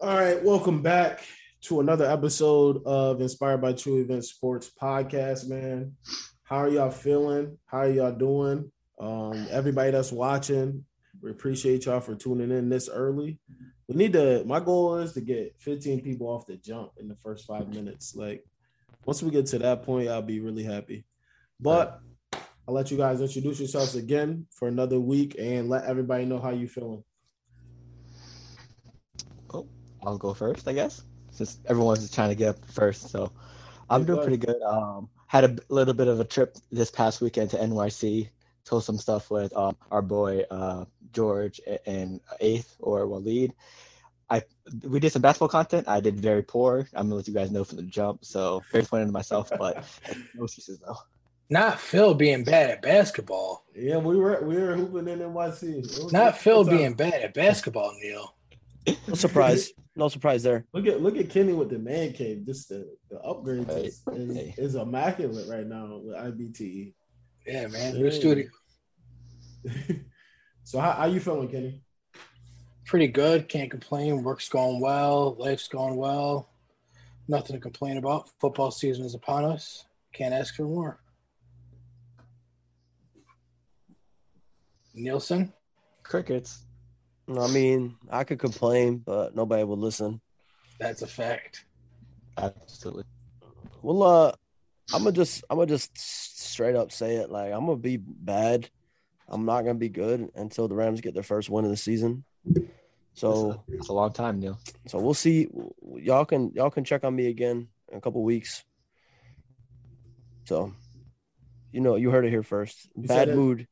All right, welcome back to another episode of Inspired by True Event Sports podcast, man. How are y'all feeling? How are y'all doing? Um, everybody that's watching, we appreciate y'all for tuning in this early. We need to. My goal is to get 15 people off the jump in the first five minutes. Like, once we get to that point, I'll be really happy. But I'll let you guys introduce yourselves again for another week and let everybody know how you're feeling. Oh, I'll go first, I guess, since everyone's just trying to get up first. So I'm doing pretty good. Um, had a little bit of a trip this past weekend to NYC. Told some stuff with um, our boy uh, George and Eighth or Waleed. I we did some basketball content. I did very poor. I'm gonna let you guys know from the jump. So very disappointed in myself, but no excuses though. Not Phil being bad at basketball. Yeah, we were we were hooping in NYC. It was- Not Phil it's, being bad at basketball, Neil. No surprise. No surprise there. Look at look at Kenny with the man cave. Just the the upgrades is, Hey, is, hey. is immaculate right now with IBT. Yeah, man. Yeah. Your studio so how, how you feeling, Kenny? pretty good. Can't complain. Work's going well. Life's going well. Nothing to complain about. Football season is upon us. Can't ask for more. Nielsen? Crickets. I mean, I could complain, but nobody would listen. That's a fact. Absolutely. Well, uh, I'm gonna just, I'm gonna just straight up say it. Like, I'm gonna be bad. I'm not gonna be good until the Rams get their first win of the season. So, It's a long time, Neil. so we'll see. Y'all can, y'all can check on me again in a couple weeks. So, you know, you heard it here first. You Bad said it- mood.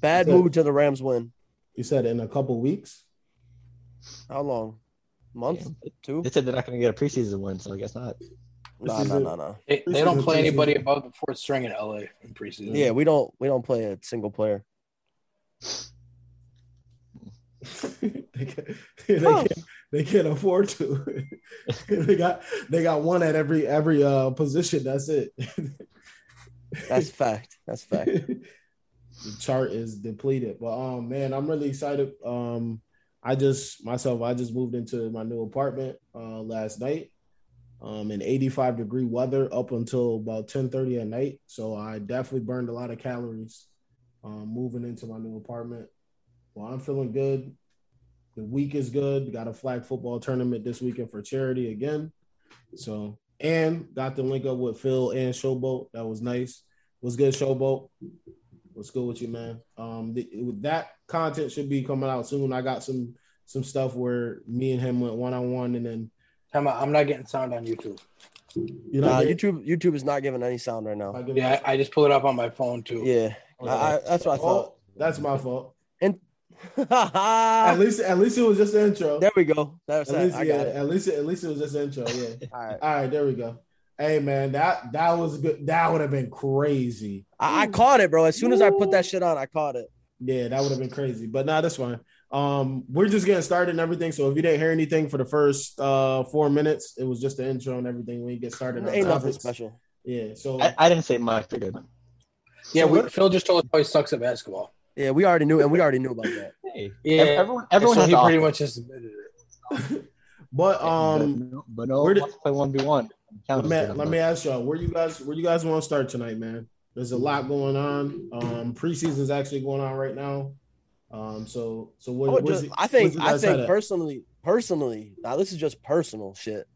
Bad you said- mood till the Rams win. You said in a couple weeks. How long? Month? Yeah. Two? They said they're not gonna get a preseason win, so I guess not. Nah, This nah, is nah, nah. They, they don't play anybody above the fourth string in LA in preseason. Yeah, we don't, we don't play a single player. they, can, they, can't, they can't afford to. they got they got one at every every uh position. That's it. That's fact. That's fact. the chart is depleted. But um man, I'm really excited. Um I just myself, I just moved into my new apartment uh last night. Um in 85 degree weather up until about 10 30 at night. So I definitely burned a lot of calories um moving into my new apartment. Well, I'm feeling good. The week is good. Got a flag football tournament this weekend for charity again. So and got to link up with Phil and Showboat. That was nice. Was good, Showboat. What's good with you, man? Um, the, that content should be coming out soon. I got some some stuff where me and him went one on one, and then Time out. I'm not getting sound on YouTube. you Nah, know, YouTube YouTube is not giving any sound right now. Yeah, I, I just pulled it up on my phone too. Yeah, I, I, that's what I thought. Oh, that's my fault. And At least, at least it was just the intro. There we go. That's At it. least, I yeah, got it. at least, at least it was just the intro. Yeah. All right. All right, there we go. Hey man, that that was good. That would have been crazy. I, I caught it, bro. As soon as I put that shit on, I caught it. Yeah, that would have been crazy. But nah, that's fine. Um, we're just getting started and everything. So if you didn't hear anything for the first uh four minutes, it was just the intro and everything. When you get started, on Ain't nothing special. Yeah. So I, I didn't say much, but good. Yeah, So we, what- Phil just told us how he sucks at basketball. Yeah, we already knew, and we already knew about that. Hey, Yeah, everyone, everyone so has he pretty much just admitted it. but but um, no, but no where one did- wants to play one v one. Let me let me ask y'all where you guys where you guys want to start tonight, man. There's a lot going on. Um, preseason's actually going on right now. Um, so so what? would just- it- I think I guys head think at? personally, personally, now this is just personal shit,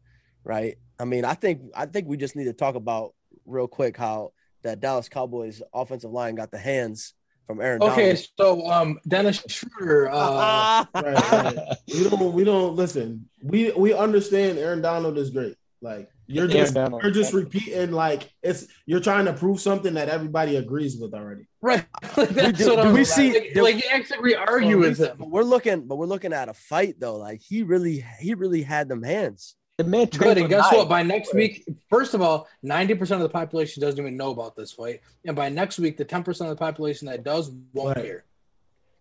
right? I mean, I think I think we just need to talk about real quick how that Dallas Cowboys offensive line got the hands from Aaron. Okay, Donald. so um, Dennis Schroeder. Uh, Right, right. we don't we don't listen. We we understand Aaron Donald is great. Like you're just Donald. you're just repeating like it's you're trying to prove something that everybody agrees with already. right. That's do- what do we like. see- Like, do- like actually, we argue with him. But we're looking, but we're looking at a fight though. Like he really, he really had them hands. The man Good, and guess nine. what? By next week, first of all, ninety percent of the population doesn't even know about this fight, and by next week, the ten percent of the population that does won't Right. care.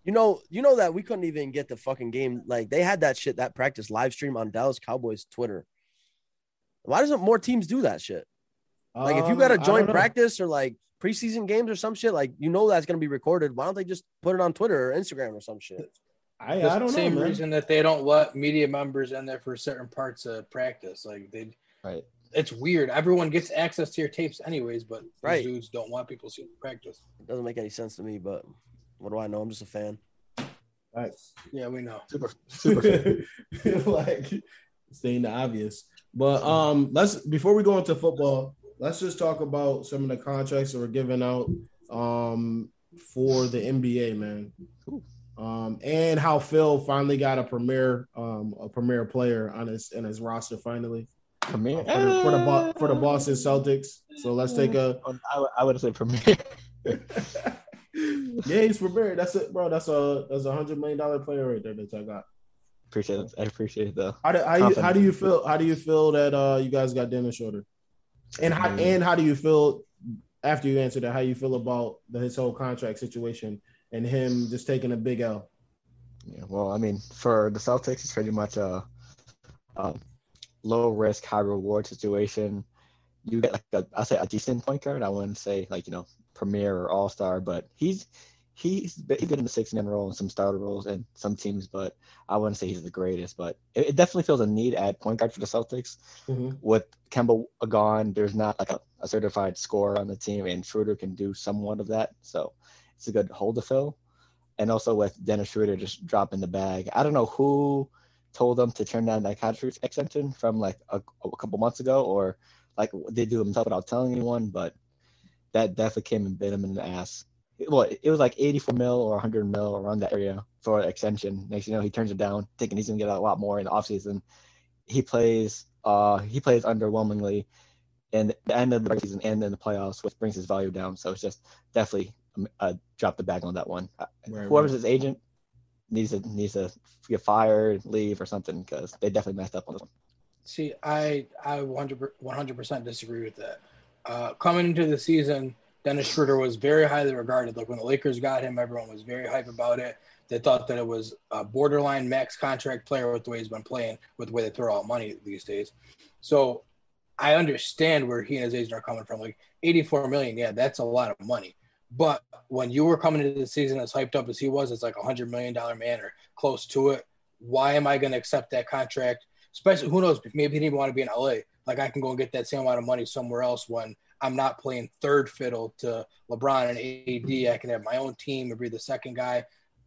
You know, you know that we couldn't even get the fucking game. Like they had that shit, that practice live stream on Dallas Cowboys Twitter. Why doesn't more teams do that shit? Like if you got Um, to I join don't practice or like preseason games or some shit, like you know that's gonna be recorded. Why don't they just put it on Twitter or Instagram or some shit? I, I don't same know, man. reason that they don't let media members in there for certain parts of practice. Like they, Right. it's weird. Everyone gets access to your tapes anyways, but these Right. dudes don't want people seeing practice. It doesn't make any sense to me, but what do I know? I'm just a fan. Facts. Yeah, we know. Super super like saying the obvious. But um, let's before we go into football, let's just talk about some of the contracts that were given out um for the NBA, man. Cool. Um, and how Phil finally got a premier um a premier player on his in his roster finally premiere. for the for the, for the Boston Celtics. So let's take a I, would- I would say premiere. yeah, he's premier. That's it, bro. That's a that's a hundred million dollar player right there that I got. Appreciate it. I appreciate it though. How do, how, you, how do you feel? How do you feel that uh you guys got Dennis Schroeder? And how Mm. and how do you feel after you answer that? How you feel about the, his whole contract situation and him just taking a big L? Yeah, well, I mean, for the Celtics, it's pretty much a, a low risk, high reward situation. You get like a, I'll say a decent point guard. I wouldn't say like you know premier or all star, but he's he's been, he's been in the six man role and some starter roles and some teams, but I wouldn't say he's the greatest. But it, it definitely feels a need at point guard for the Celtics. Mm-hmm. With Kemba gone, there's not like a, a certified scorer on the team, and Schroeder can do somewhat of that. So it's a good hole to fill. And also with Dennis Schroeder just dropping the bag. I don't know who told them to turn down that contract extension from like a, a couple months ago, or like they do themselves without telling anyone. But that definitely came and bit him in the ass. Well, it was like 84 mil or 100 mil around that area for an extension. Next, you know, he turns it down, thinking he's gonna get a lot more in the offseason. He plays, uh, he plays underwhelmingly in the end of the season and in the playoffs, which brings his value down. So it's just definitely uh, drop the bag on that one. Uh, Right, Whoever's right. his agent needs to needs to get fired, leave, or something because they definitely messed up on this one. See, I I 100 percent disagree with that. Uh, coming into the season, Dennis Schroeder was very highly regarded. Like when the Lakers got him, everyone was very hype about it. They thought that it was a borderline max contract player with the way he's been playing, with the way they throw out money these days. So I understand where he and his agent are coming from. Like 84 million, yeah, that's a lot of money. But when you were coming into the season as hyped up as he was, it's like a hundred million dollar man or close to it. Why am I going to accept that contract? Especially, who knows? Maybe he didn't even want to be in LA. Like I can go and get that same amount of money somewhere else when I'm not playing third fiddle to LeBron and AD. I can have my own team and be the second guy.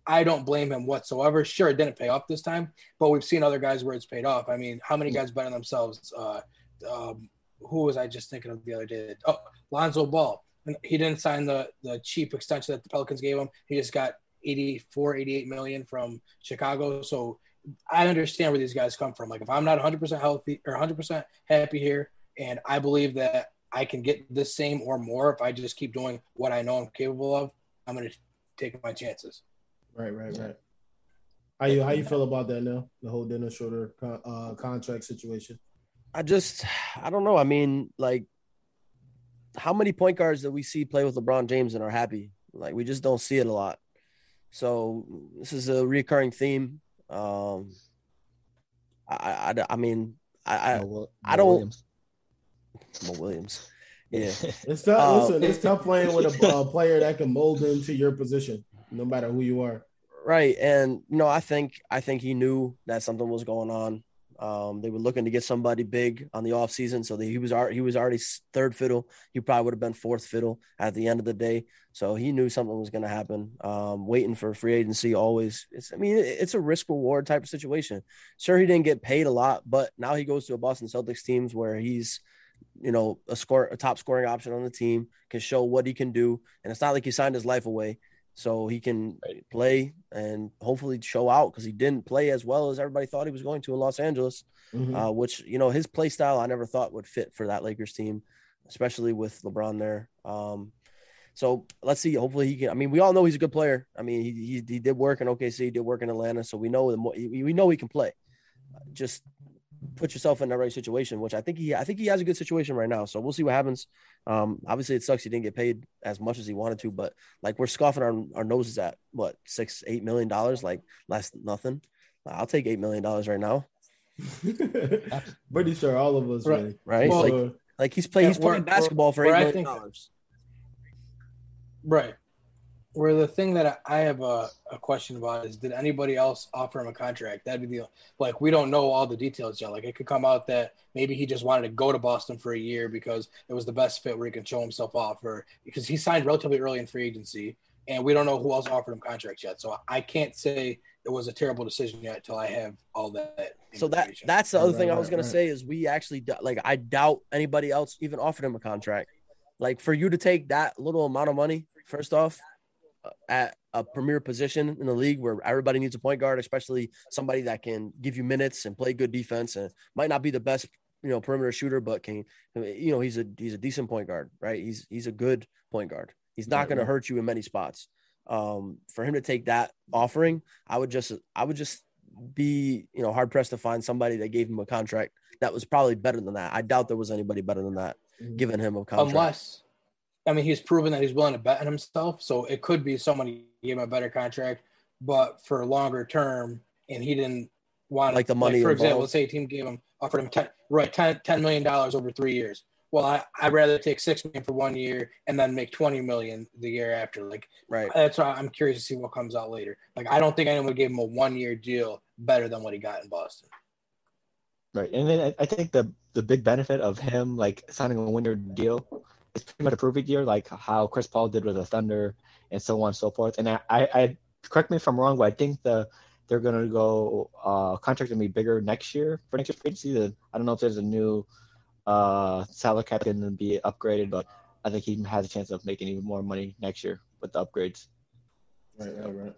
I don't blame him whatsoever. Sure, it didn't pay off this time, but we've seen other guys where it's paid off. I mean, how many guys bet on themselves? Uh, um, who was I just thinking of the other day? Oh, Lonzo Ball. He didn't sign the the cheap extension that the Pelicans gave him. He just got 84, 88 million from Chicago. So I understand where these guys come from. Like if I'm not 100% healthy or 100% happy here, and I believe that I can get the same or more if I just keep doing what I know I'm capable of, I'm going to take my chances. Right, right, right. How you how you feel about that now? The whole Dennis Schroeder uh, contract situation. I just, I don't know. I mean, like, how many point guards that we see play with LeBron James and are happy? Like, we just don't see it a lot. So this is a recurring theme. Um, I, I, I mean, I, I, I don't- Williams. Mo Williams. Yeah. It's tough. Uh, listen, it's tough playing with a, a player that can mold into your position, no matter who you are. Right, and you know, I think I think he knew that something was going on. Um, they were looking to get somebody big on the offseason, so that he was already he was already third fiddle. He probably would have been fourth fiddle at the end of the day. So he knew something was going to happen. Um, waiting for free agency always. It's I mean it's a risk reward type of situation. Sure, he didn't get paid a lot, but now he goes to a Boston Celtics teams where he's you know a score a top scoring option on the team can show what he can do, and it's not like he signed his life away so he can Right. play and hopefully show out because he didn't play as well as everybody thought he was going to in Los Angeles, Mhm. uh, which you know his play style I never thought would fit for that Lakers team, especially with LeBron there. Um, so let's see. Hopefully he can. I mean, we all know he's a good player. I mean, he he, he did work in OKC, he did work in Atlanta, so we know the we we know he can play. Just put yourself in the right situation, which I think he I think he has a good situation right now. So we'll see what happens. Um, obviously it sucks he didn't get paid as much as he wanted to, but like we're scoffing our, our noses at what six, eight million dollars, like less nothing. I'll take eight million dollars right now, Pretty sure all of us, Right. man. right? Well, like, Sure. like he's playing, yeah, he's playing basketball for where eight I million think- dollars. Right. Where the thing that I have a, a question about is did anybody else offer him a contract? That'd be the like we don't know all the details yet. Like it could come out that maybe he just wanted to go to Boston for a year because it was the best fit where he can show himself off, or because he signed relatively early in free agency, and we don't know who else offered him contracts yet. So I can't say it was a terrible decision yet until I have all that. So that that's the other Right, thing I was gonna right. say is we actually like I doubt anybody else even offered him a contract. Like for you to take that little amount of money, first off, at a premier position in the league where everybody needs a point guard, especially somebody that can give you minutes and play good defense and might not be the best, you know, perimeter shooter, but can you know he's a he's a decent point guard, right? He's he's a good point guard. He's not Right, going to hurt you in many spots. Um, for him to take that offering, I would just I would just be you know hard pressed to find somebody that gave him a contract that was probably better than that. I doubt there was anybody better than that Mhm. giving him a contract. unless I mean he's proven that he's willing to bet on himself. So it could be someone gave him a better contract, but for a longer term, and he didn't want Like the money for example, let's say a team gave him offered him 10, right 10, 10 million dollars over three years. Well, I, I'd rather take six million for one year and then make twenty million the year after. Like right. that's why I'm curious to see what comes out later. Like I don't think anyone gave him a one year deal better than what he got in Boston. Right, and then I, I think the the big benefit of him like signing a one year deal is pretty much a perfect year, like how Chris Paul did with the Thunder and so on and so forth. And I, I, I correct me if I'm wrong, but I think the they're gonna go uh contract gonna be bigger next year for next year's free. The- I don't know if there's a new uh salary cap going to be upgraded, but I think he has a chance of making even more money next year with the upgrades. Right, right, right.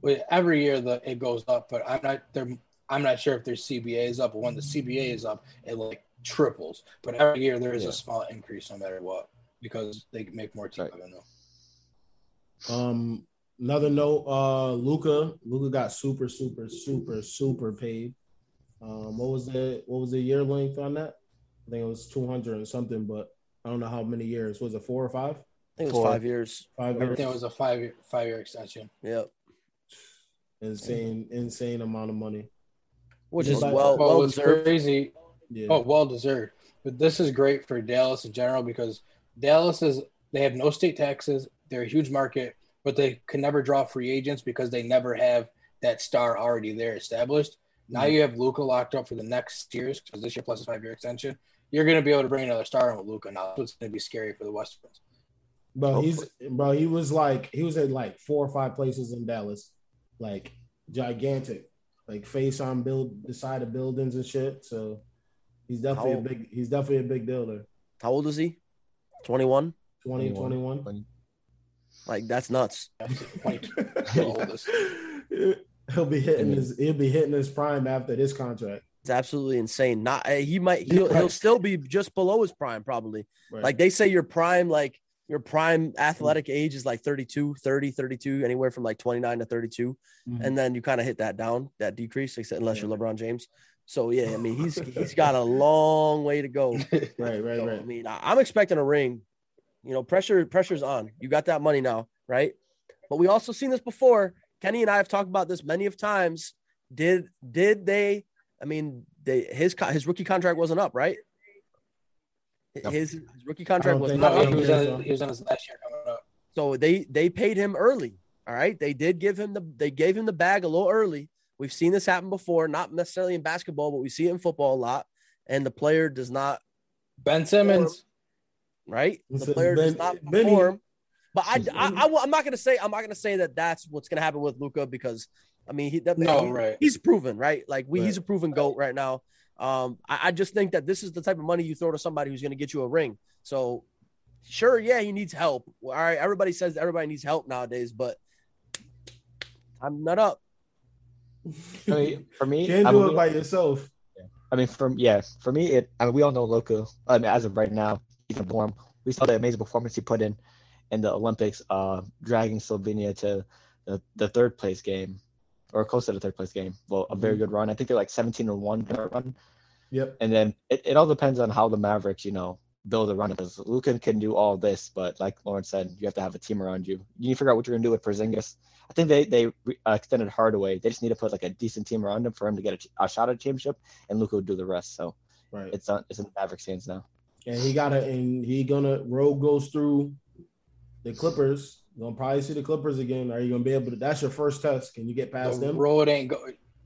Well, every year the it goes up, but I'm not there. I'm not sure if their CBA is up, but when the CBA is up, it like triples. But every year there is Yeah. a small increase, no matter what, because they make more team Right. revenue. Um, another note, uh, Luka, Luka got super, super, super, super paid. Um, what was the what was the year length on that? I think it was two hundred and something, but I don't know how many years. Was it four or five? I think it was For- five years. Five I years. think it was a five year five year extension. Yep. Insane, insane amount of money. Which is well Well, well what's deserved. crazy Yeah. Oh, well deserved. But this is great for Dallas in general because Dallas is they have no state taxes. They're a huge market, but they can never draw free agents because they never have that star already there established. Now Mhm. you have Luka locked up for the next years because this year plus a five year extension. You're going to be able to bring another star in with Luka now. That's what's going to be scary for the Westerns. Bro, he's bro. He was like he was at like four or five places in Dallas, like gigantic, like face on build the side of buildings and shit. So he's definitely a big. He's definitely a big deal there. How old is he? 21? 20, 21. 21. Like that's nuts. That's the point. The oldest. he'll be hitting mean- his. He'll be hitting his prime after this contract. It's absolutely insane. Not uh, he might he'll, he'll still be just below his prime probably. Right. Like they say your prime like your prime athletic age is like 32, 30, 32, anywhere from like 29 to 32. Mhm. And then you kind of hit that down, that decrease, except unless you're LeBron James. So yeah, I mean he's he's got a long way to go. right, right, So, right. I mean, I- I'm expecting a ring. You know, pressure pressure's on. You got that money now, right? But we also seen this before. Kenny and I have talked about this many of times. Did did they? I mean, they his his rookie contract wasn't up, right? His, his rookie contract was not up. he was, on, he was on his last year coming up. So they they paid him early. All right, they did give him the they gave him the bag a little early. We've seen this happen before, not necessarily in basketball, but we see it in football a lot. And the player does not Ben Simmons. right? The a- player does Ben- not Benny- perform. But I, It's I, I, am not gonna say I'm not gonna say that that's what's gonna happen with Luka because I mean he, that, No, he- right. he's proven right. Like we, he's a proven goat right now. Um, I, I just think that this is the type of money you throw to somebody who's gonna get you a ring. So sure, yeah, he needs help. All right, everybody says everybody needs help nowadays, but I'm not up. I mean, for me, Can't I do mean, it by yourself. I mean, from yeah, for me, it. I mean, we all know Luka. I mean, as of right now, he's gonna perform. We saw the amazing performance he put in in the Olympics, uh, dragging Slovenia to the, the third place game, or close to the third place game. Well, a very Mhm. good run. I think they're like 17 and one in run. Yep. And then it, it all depends on how the Mavericks, you know, build a run. Because Luka can do all this, but like Lawrence said, you have to have a team around you. You need to figure out what you're gonna do with Porzingis. I think they they re- uh, extended Hardaway. They just need to put like a decent team around him for him to get a, a shot at a championship, and Luka would do the rest. So Right. it's on it's in the Mavericks' hands now. and he got to and he gonna road goes through the Clippers You're gonna probably see the Clippers again. Are you gonna be able to? That's your first test. Can you get past the them? road ain't go.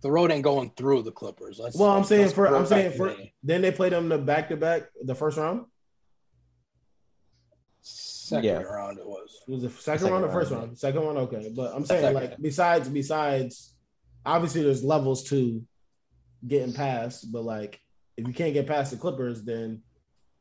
The road ain't going through the Clippers. Let's, Well, I'm saying for I'm saying for to then they played them the back to back the first round. Second Yeah. round. It was. It was the second, Second round or first round, round? Second one, okay. But I'm saying Second. like besides besides obviously there's levels to getting past, but like if you can't get past the Clippers, then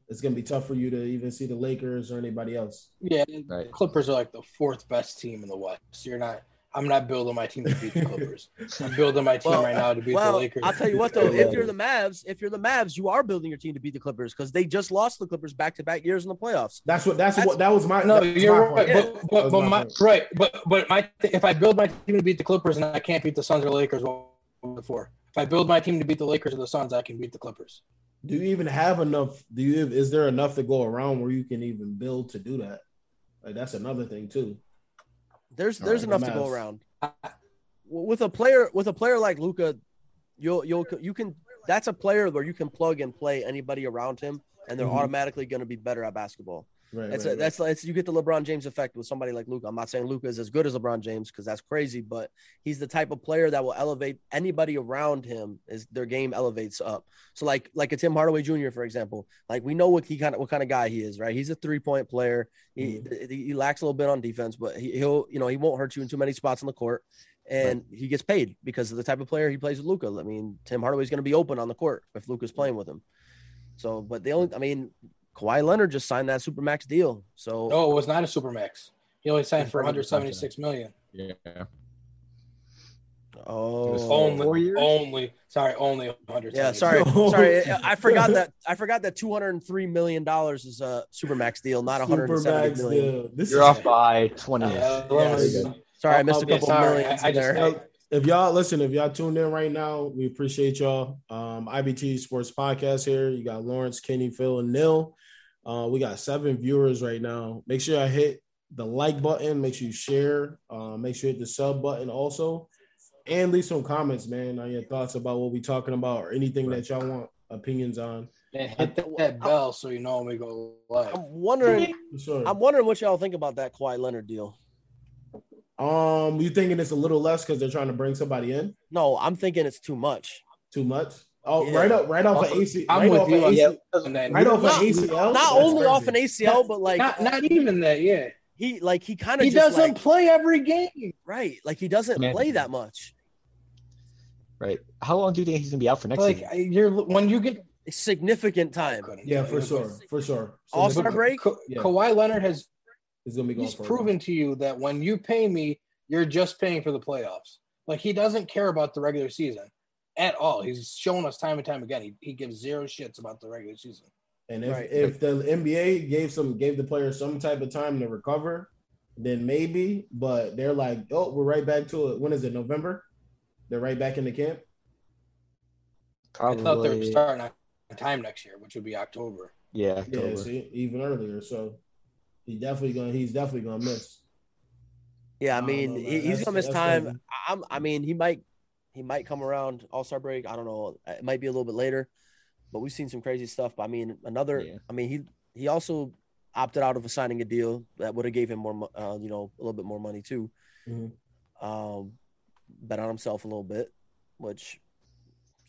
it's gonna be tough for you to even see the Lakers or anybody else. Yeah, Right. the Clippers are like the fourth best team in the West. So You're not. I'm not building my team to beat the Clippers. I'm building my team Well, right now to beat the Well, Lakers. I'll tell you what though, if you're the Mavs, if you're the Mavs, you are building your team to beat the Clippers because they just lost the Clippers back to back years in the playoffs. That's what that's, That's- what that was my No, that you're my right. point. But, but, but my my, right. But but my if I build my team to beat the Clippers and I can't beat the Suns or Lakers, what before? If I build my team to beat the Lakers or the Suns, I can beat the Clippers. Do you even have enough? Do you is there enough to go around where you can even build to do that? Like that's another thing too. There's there's right, enough to go around. With a player with a player like Luka, you'll you'll you can that's a player where you can plug and play anybody around him, and they're Mhm. automatically going to be better at basketball. Right. That's right, a, right. that's that's you get the LeBron James effect with somebody like Luka. I'm not saying Luka is as good as LeBron James because that's crazy, but he's the type of player that will elevate anybody around him as their game elevates up. So like like a Tim Hardaway Jr. for example, like we know what he kind of what kind of guy he is, right? He's a three point player. He mm-hmm. he he lacks a little bit on defense, but he, he'll you know he won't hurt you in too many spots on the court. And he gets paid because of the type of player he plays with Luka. I mean, Tim Hardaway's going to be open on the court if Luca's playing with him. So, but the only, I mean, Kawhi Leonard just signed that supermax deal. So No, it was not a supermax. He only signed for 176 million. Yeah. Oh, Only, Four years? only. Sorry, only 100. yeah. Sorry, sorry. I forgot that. I forgot that two hundred and three million dollars is a supermax deal, not one hundred and seventy Supermax million. This You're is off by 20. Yeah, Yes. yes. Sorry, I missed a couple sorry. millions I- I in just- there. if y'all listen, if y'all tuned in right now, we appreciate y'all. Um, IBT Sports Podcast here. You got Lawrence, Kenny, Phil, and Nil. Uh, we got seven viewers right now. Make sure I hit the like button. Make sure you share. Uh, make sure you hit the sub button also, and leave some comments, man, on your thoughts about what we're talking about or anything that y'all want opinions on. And hit that, that bell so you know when we go live. I'm wondering. Sure. I'm wondering what y'all think about that Kawhi Leonard deal. Um, you thinking it's a little less because they're trying to bring somebody in No, I'm thinking it's too much. too much? Oh, Yeah. right up, right off of AC. I'm right with off you of AC, that. And then- right off of ACL. Not only crazy. off an ACL, but like not, not even that, yeah. he like he kind of He just doesn't like, play every game. right. Like he doesn't Man. play that much. Right. How long do you think he's gonna be out for next Like season? You're when you get A significant time. Yeah, for sure, for sure. So All-Star break? Ka- Yeah. Kawhi Leonard has He's gonna be going he's for proven to you that when you pay me, you're just paying for the playoffs. Like he doesn't care about the regular season at all. He's shown us time and time again. He, he gives zero shits about the regular season. And if, Right. if the NBA gave some gave the players some type of time to recover, then maybe. But they're like, oh, we're right back to it. When is it? November? They're right back in the camp. I thought they were starting on time next year, which would be October. Yeah. Yeah, see, even earlier. So he definitely gonna he's definitely gonna miss. Yeah, I I mean, know, he, he's That's- gonna miss time. crazy. I'm, I mean, he might, he might come around All Star break. I don't know. It might be a little bit later, but we've seen some crazy stuff. But I mean, another. Yeah. I mean, he he also opted out of signing a deal that would have gave him more, uh, you know, a little bit more money too. Mhm. Um, bet on himself a little bit, which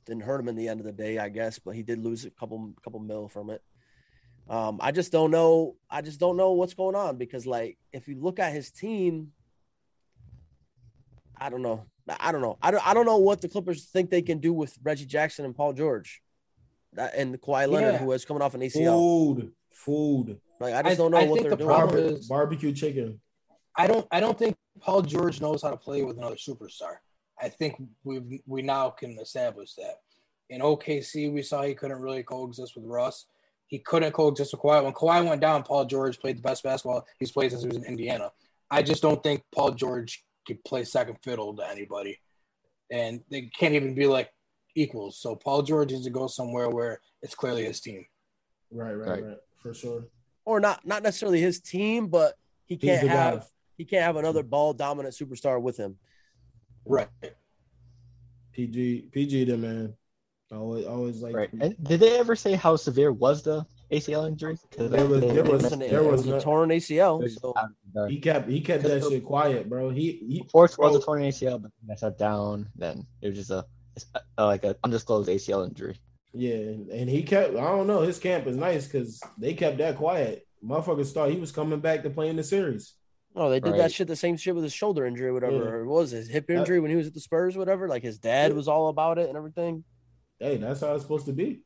didn't hurt him in the end of the day, I guess. But he did lose a couple couple mil from it. Um, I just don't know. I just don't know what's going on because, like, if you look at his team, I don't know. I don't know. I don't. I don't know what the Clippers think they can do with Reggie Jackson and Paul George, that, and Kawhi Leonard, Yeah. who is coming off an ACL. Food, food, Like, I just I- don't know I what think they're the doing. problem is- barbecue chicken. I don't I don't think Paul George knows how to play with another superstar. I think we we now can establish that. In OKC, we saw he couldn't really coexist with Russ. He couldn't coexist with Kawhi. When Kawhi went down, Paul George played the best basketball he's played since he was in Indiana. I just don't think Paul George could play second fiddle to anybody, and they can't even be like equals. So Paul George needs to go somewhere where it's clearly his team. Right, right, Right. right, for sure. or not not necessarily his team, but he can't the guy. have he can't have another ball dominant superstar with him. Right. PG, PG, them man. Always, always like. Right. And did they ever say how severe was the ACL injury? 'Cause There was- there was- mentioned It it. there was was a torn ACL. So He kept he kept that shit quiet, bro. He he Force was bro, a torn ACL, but then I shut down. Then it was just a, it's a like an undisclosed ACL injury. Yeah, and he kept. I don't know. His camp is nice because they kept that quiet. Motherfuckers thought he was coming back to play in the series. oh, they did that shit the same shit with his shoulder injury, whatever. Yeah. Or what was his hip That- injury when he was at the Spurs, whatever. Like his dad Yeah. was all about it and everything. Hey, that's how it's supposed to be.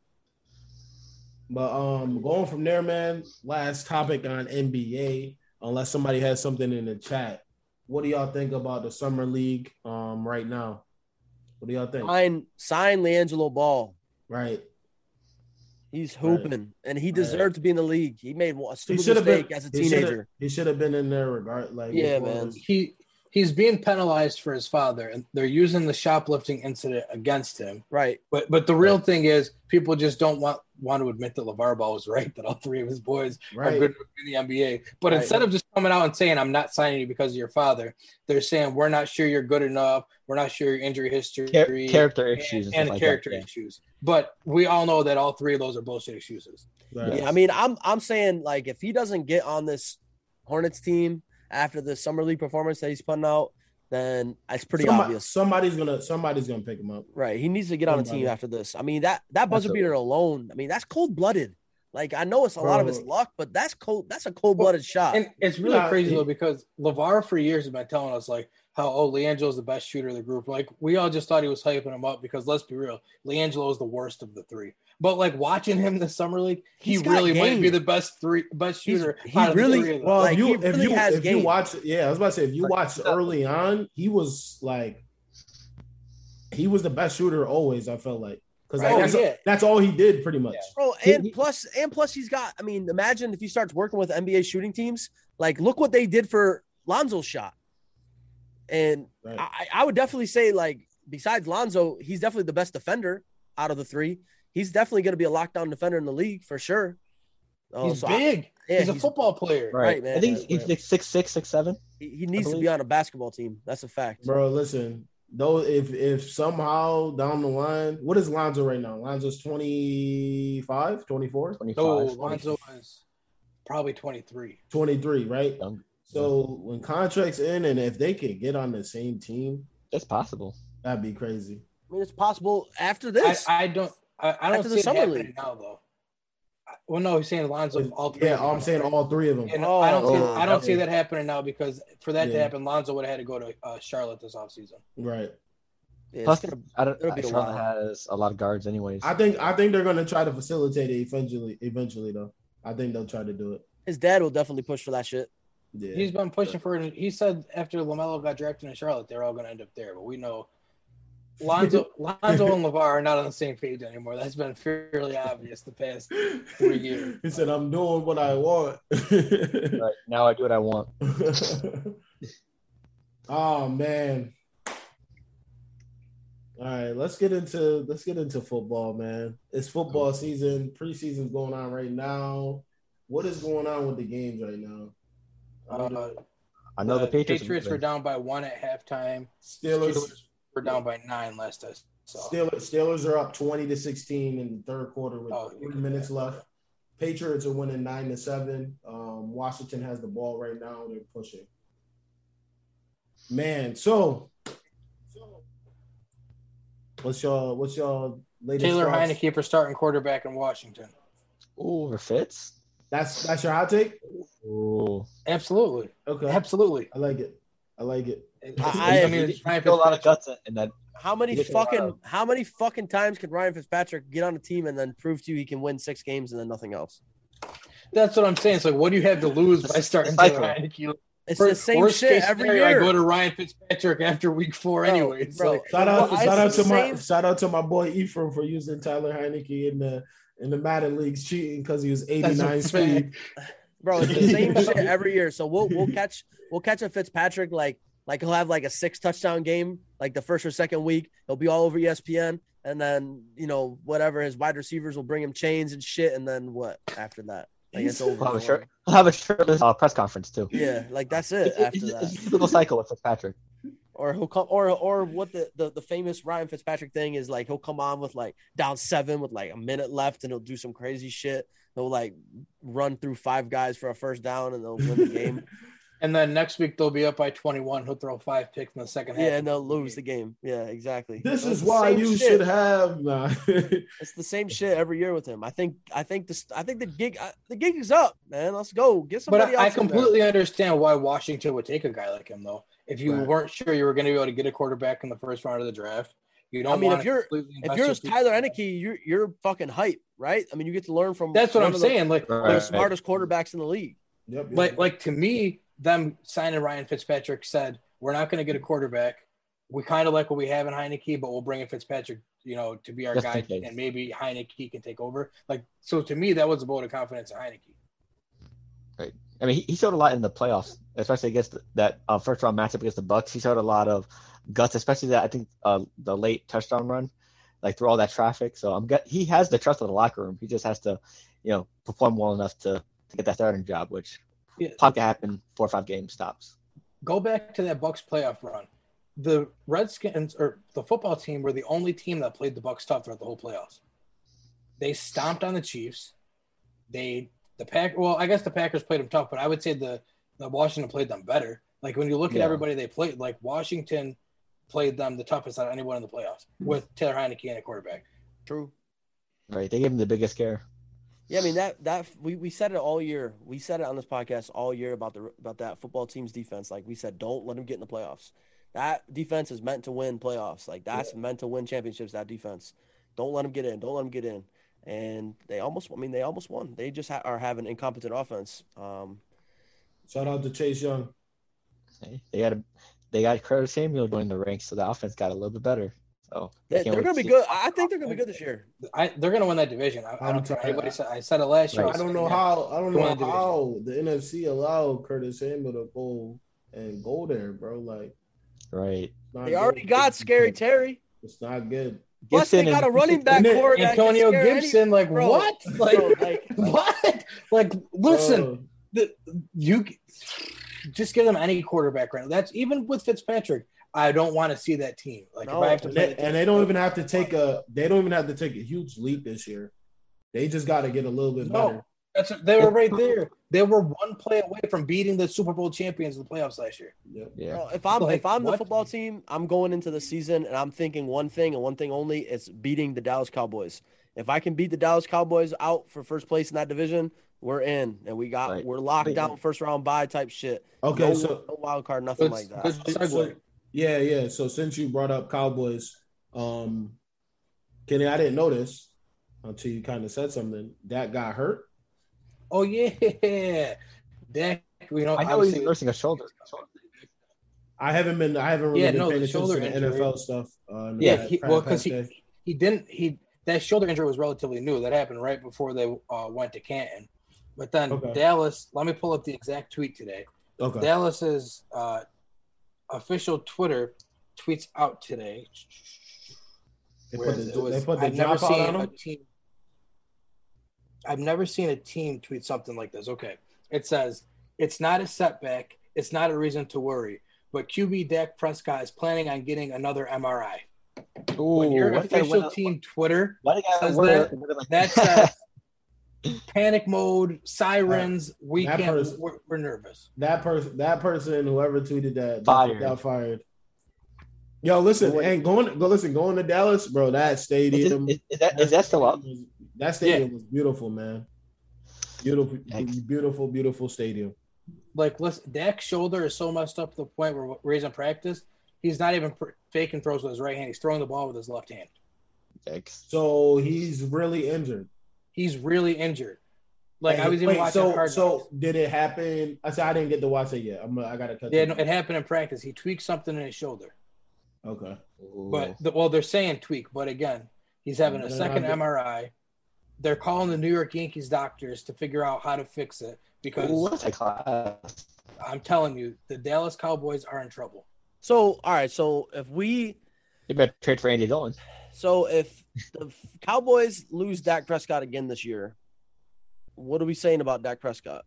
But um, going from there, man. Last topic on NBA. Unless somebody has something in the chat, what do y'all think about the summer league um right now? What do y'all think? Sign sign LiAngelo Ball. Right. He's Right. hooping, and he deserved to be in the league. He made a stupid mistake been as a teenager. He should have been in there regard like Yeah, as man. as- He he's being penalized for his father, and they're using the shoplifting incident against him. Right. But but the real thing is, people just don't want want to admit that LaVar Ball was right that all three of his boys are good in the NBA. But Right. instead of just coming out and saying I'm not signing you because of your father, they're saying we're not sure you're good enough. We're not sure your injury history, Char- character and, issues and, and like character that. yeah. issues. But we all know that all three of those are bullshit excuses. Right. Yeah, I mean, I'm I'm saying like if he doesn't get on this Hornets team after the summer league performance that he's putting out, then it's pretty Somebody- obvious. Somebody's gonna somebody's gonna pick him up. Right. He needs to get on a team after this. I mean, that that buzzer Absolutely. beater alone, I mean, that's cold blooded. Like I know it's a lot of his luck, but that's cold. That's a cold blooded shot. And it's really Yeah, crazy he- though because LaVar for years has been telling us like how oh LiAngelo's the best shooter of the group. Like we all just thought he was hyping him up because let's be real, LiAngelo is the worst of the three. But like watching him the summer league, he He's really might be the best three best He's- shooter. he out of the really- three of them. Well, Like, if you if really you has if you game. watch, yeah, I was about to say if you Like, watch early on, he was like, he was the best shooter always. I felt like because Right, that's, oh, yeah. that's all he did pretty much. Bro, He- and he- plus, and plus, he's got. I mean, imagine if he starts working with NBA shooting teams. Like, look what they did for Lonzo's shot. And Right. I, I would definitely say, like, besides Lonzo, he's definitely the best defender out of the three. He's definitely going to be a lockdown defender in the league for sure. Oh, he's so I- big. yeah, he's a football player. Right. Right, man, I think right, he's like six six, six seven. he, he needs to be on a basketball team. That's a fact. Bro, listen, though if if somehow down the line, what is Lonzo right now? Lonzo's 25, 24, 25. No, Lonzo is probably 23. 23, right? Young. So when contracts in and if they can get on the same team, It's possible. that'd be crazy. I mean, it's possible after I, this. I don't I, I don't After the see it happening league. now though. I- Well, no, he's saying Lonzo all three. Yeah, of them. I'm saying all three of them. And I don't see Oh, I don't see that happening now because for that to happen, Lonzo would have had to go to uh, Charlotte this offseason. Right. Yeah, Plus, gonna- I don't. it'll be a Charlotte while. has a lot of guards, anyways. I think I think they're gonna try to facilitate it eventually. Eventually, though, I think they'll try to do it. his dad will definitely push for that shit. Yeah, He's been pushing for it. He said after LaMelo got drafted in Charlotte, they're all going to end up there. But we know Lonzo, Lonzo and LaVar are not on the same page anymore. That's been fairly obvious the past three years. he said, "I'm doing what I want." right now, I do what I want. oh man. All right, let's get into let's get into football, man. It's football season. Preseason's going on right now. What is going on with the games right now? Uh, I know the the Patriots. Patriots were down by one at halftime. Steelers, Steelers were down by nine last I saw. Steelers, Steelers are up twenty to sixteen in the third quarter with Oh, three minutes left. Patriots are winning nine to seven. Um, Washington has the ball right now. They're pushing. Man, so what's your what's your latest Taylor thoughts? Heinicke for starting quarterback in Washington. Ooh, over Fitz. That's that's your hot take. Ooh, Absolutely, Okay, absolutely. I like it. I like it. I- I, mean, He- he Ryan a lot of guts in- in that. How many He gets a lot fucking of- how many fucking times can Ryan Fitzpatrick get on a team and then prove to you he can win six games and then nothing else? That's what I'm saying. It's like, what do you have to lose by starting Cycle. Taylor Heinicke? It's For- the same worst shit case every scenario, year. I go to Ryan Fitzpatrick after week four, Bro, anyways. bro. Like, Shout out, Well, shout out to the my shout out to my boy Ephraim for using Tyler Heinicke in the in the Madden leagues cheating because he was 89 speed. Bro, it's the same shit every year. So we'll we'll catch we'll catch a Fitzpatrick like like he'll have like a six touchdown game like the first or second week. He'll be all over ESPN, and then you know whatever his wide receivers will bring him chains and shit, and then what after that? Like it's over. We'll have a shirt. We'll have a shirtless uh, press conference too. Yeah, like that's it. After that, it's a typical cycle with Fitzpatrick. or he'll come or or what the, the the famous Ryan Fitzpatrick thing is like he'll come on with like down seven with like a minute left and he'll do some crazy shit. He'll like run through five guys for a first down and they'll win the game. And then next week they'll be up by 21. He'll throw five picks in the second half. yeah, and they'll lose the game. Yeah, exactly. This So is why you shit. should have. Nah. It's the same shit every year with him. I think. I think this. I think the gig. uh, The gig is up, man. Let's go. Get But somebody I, I else. in there. completely understand why Washington would take a guy like him, though. If you Right. weren't sure you were going to be able to get a quarterback in the first round of the draft, you don't. I mean, if wanna you're- If you're Tyler Heinicke, you're you're fucking hype, right? I mean, you get to learn from. that's what I'm of the- saying. Like, Right. The smartest quarterbacks in the league. Yep, yep. like, like to me, them signing Ryan Fitzpatrick said, "We're not going to get a quarterback. We kind of like what we have in Heinicke, but we'll bring in Fitzpatrick, you know, to be our Just guy, and maybe Heinicke can take over." Like, so to me, that was a vote of confidence in Heinicke. Right. I mean, he, he showed a lot in the playoffs, especially against the, that uh, first round matchup against the Bucs. He showed a lot of guts, especially that I think uh, the late touchdown run, like through all that traffic. So I'm get, he has the trust of the locker room. He just has to, you know, perform well enough to, to get that starting job, which Yeah. probably can happen four or five game stops. go back to that Bucs playoff run. The Redskins or the football team were the only team that played the Bucs tough throughout the whole playoffs. They stomped on the Chiefs. They the pack well, I guess the Packers played them tough, but I would say the the Washington played them better. Like when you look at Yeah. everybody they played, like Washington played them the toughest out of anyone in the playoffs with Taylor Heinicke and a quarterback. True. Right? They gave him the biggest scare. Yeah, I mean that that we, we said it all year. We said it on this podcast all year about the about that football team's defense. Like we said, don't let them get in the playoffs. That defense is meant to win playoffs. Like that's meant to win championships. That defense. Don't let them get in. Don't let them get in. And they almost. I mean, they almost won. They just ha- are having incompetent offense. Um, Shout out to Chase Young. They got a, they got Curtis Samuel joining the ranks, so the offense got a little bit better. So they, are gonna be good. I think they're gonna be good this year. I, they're gonna win that division. I, I don't care what anybody said. I said it last year. I don't know how. I don't They know the how the NFC allowed Curtis Samuel to go and go there, bro. Like, Right. it's not They good. already got scary Terry. It's not good. Plus, they got a running back And then core Antonio scare any- Gibson, like bro, what? Like, bro, like what? Like listen, the, you just give them any quarterback right now. That's even with Fitzpatrick. I don't want to see that team. Like No, if I have to and play, they, the and they don't even have to take a. They don't even have to take a huge leap this year. They just got to get a little bit No. better. that's they were right there. They were one play away from beating the Super Bowl champions in the playoffs last year. Yep. Yeah. Bro, if I'm Like, if I'm the football team, I'm going into the season and I'm thinking one thing and one thing only: it's beating the Dallas Cowboys. If I can beat the Dallas Cowboys out for first place in that division, we're in and we got Right. we're locked Right. down first round bye type shit. Okay, no, so no wild card, nothing like that. So- segue. Yeah, yeah. So since you brought up Cowboys, um, Kenny, I didn't notice until you kind of said something. That got hurt. Oh yeah, Dak. You know, I know he's nursing a shoulder. I haven't been. I haven't really Yeah, been no, paying the attention to shoulder the injury. NFL stuff. Uh, Yeah, he, well, because he day. he didn't he that shoulder injury was relatively new. That happened right before they uh, went to Canton. But then Okay. Dallas. Let me pull up the exact tweet today. okay. Dallas's uh, official Twitter tweets out today. They put the, it was- they put the I've never seen a team. I've never seen a team tweet something like this. Okay, it says it's not a setback. It's not a reason to worry. But QB Dak Prescott is planning on getting another MRI. Ooh, when your why they gotta official team Twitter Why they says that- win it like that says panic mode, sirens. We That can't. person- we're, we're nervous. That person, that person, whoever tweeted that, Fired. got fired. Yo, listen, Wait. and going, go listen, going to Dallas, bro. That stadium, it- is, is that is that still up? That stadium was beautiful, man. Beautiful, Thanks. beautiful, beautiful stadium. Like, listen, Dak's shoulder is so messed up to the point where where he's in practice, he's not even pr- faking throws with his right hand. He's throwing the ball with his left hand. Yikes. So he's really injured. He's really injured. Like I was even wait, watching So, Hard so did it happen? I said I didn't get to watch it yet. I'm, I gotta cut. Yeah, no, it happened in practice. He tweaked something in his shoulder. Okay. But the, well, they're saying tweak, but again, he's having a second not- MRI. They're calling the New York Yankees doctors to figure out how to fix it because Ooh, what's that class? I'm telling you, the Dallas Cowboys are in trouble. So all right, so if we You better trade for Andy Dalton. So if the Cowboys lose Dak Prescott again this year, what are we saying about Dak Prescott?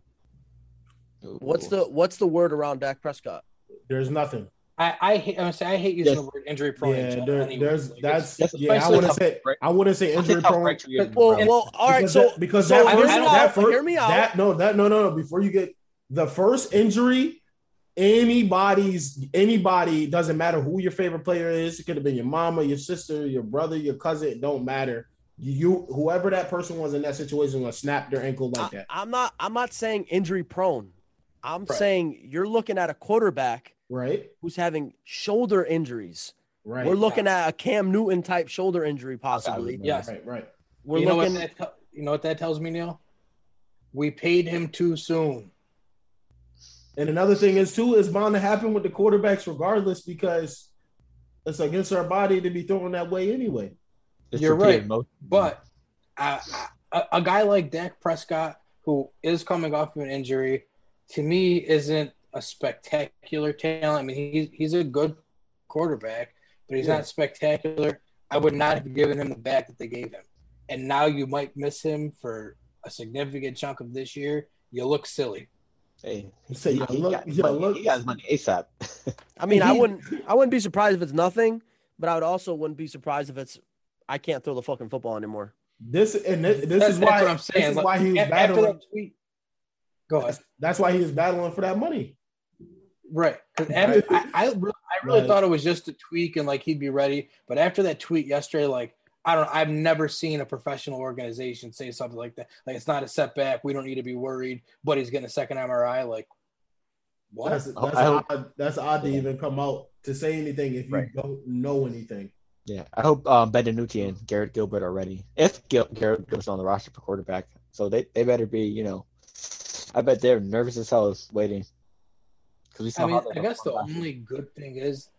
What's the what's the word around Dak Prescott? There's nothing. I I hate. I'm say I hate using Yes. the word injury prone. Yeah, general there, anyway. there's Like, that's Yes, yeah. I wouldn't say right. I wouldn't say injury prone. right you Well, bro. well, all right. because So that, because so that first, me that first hear me out. that no that no no no before you get the first injury anybody's anybody doesn't matter who your favorite player is it could have been your mama your sister your brother your cousin it don't matter you whoever that person was in that situation was snap their ankle like that I, am not. I'm not saying injury prone. I'm Right. saying you're looking at a quarterback right who's having shoulder injuries. right We're looking at a Cam Newton type shoulder injury, possibly. Okay. Yes. right right We're you know looking. what that you know what that tells me, Neil? We paid him too soon. And another thing is too is bound to happen with the quarterbacks regardless because it's against our body to be thrown that way anyway It's You're right, motion. But uh, a, a guy like Dak Prescott, who is coming off of an injury, to me isn't a spectacular talent. I mean, he's he's a good quarterback, but he's Yeah. not spectacular. I would not have given him the back that they gave him. And now you might miss him for a significant chunk of this year. You look silly. Hey, You say, he, "Yo, he look- got his money. look." he got his money ASAP. I mean, I wouldn't. I wouldn't be surprised if it's nothing, but I would also wouldn't be surprised if it's. I can't throw the fucking football anymore. this and this, this That's, is that's why what I'm saying. this is Like, why he was after battling that tweet, go ahead. That's, that's why he was battling for that money. Right. Because after I, I, re- I really Right. thought it was just a tweak and like he'd be ready. But after that tweet yesterday, like I don't I've never seen a professional organization say something like that. Like it's not a setback. We don't need to be worried, but he's getting a second MRI. Like what? That's that's I odd, that's odd to even come out to say anything if you Right. don't know anything. yeah, I hope um, Ben DiNucci and Garrett Gilbert are ready. If Gil- Garrett Gilbert's on the roster for quarterback, so they, they better be. You know, I bet they're nervous as hell is waiting. Because we saw I mean, I guess the only good thing is,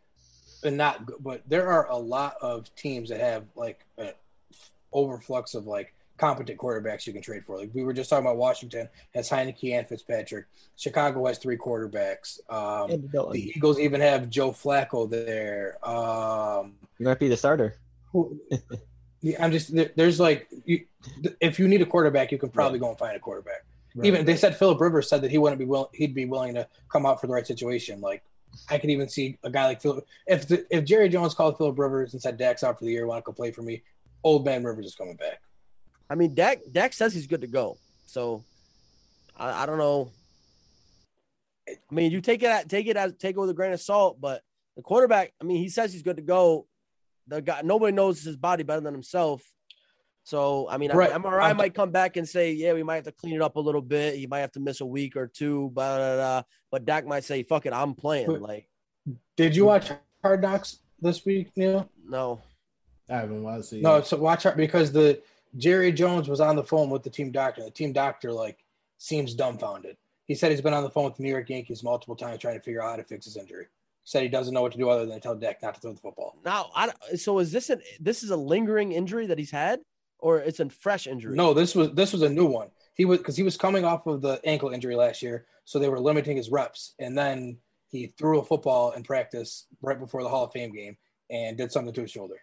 but not but there are a lot of teams that have like an overflux of like competent quarterbacks you can trade for. Like we were just talking about Washington has Heinicke and Fitzpatrick. Chicago has three quarterbacks. Um, the Eagles even have Joe Flacco there. Um, You might be the starter. who, yeah, I'm just there, there's like you, if you need a quarterback, you can probably go and find a quarterback. Right. Even they said Philip Rivers said that he wouldn't be willing. He'd be willing to come out for the right situation. Like I could even see a guy like Philip. If the, if Jerry Jones called Philip Rivers and said Dak's out for the year, want to go play for me, old man Rivers is coming back. I mean, Dak. Dak says he's good to go. So, I, I don't know. I mean, you take it take it as take it with a grain of salt, but the quarterback. I mean, he says he's good to go. The guy, nobody knows his body better than himself. So, I mean, Right. MRI I'm- might come back and say, yeah, we might have to clean it up a little bit. He might have to miss a week or two, blah, blah, blah. but Dak might say, fuck it, I'm playing. Like, Did you watch Hard Knocks this week, Neil? no. I haven't watched it. No, so watch out because the Jerry Jones was on the phone with the team doctor. The team doctor like seems dumbfounded. He said he's been on the phone with the New York Yankees multiple times trying to figure out how to fix his injury. Said he doesn't know what to do other than tell Dak not to throw the football. Now, I, so is this an this is a lingering injury that he's had, or it's a fresh injury? No, this was this was a new one. He was because he was coming off of the ankle injury last year, so they were limiting his reps, and then he threw a football in practice right before the Hall of Fame game and did something to his shoulder.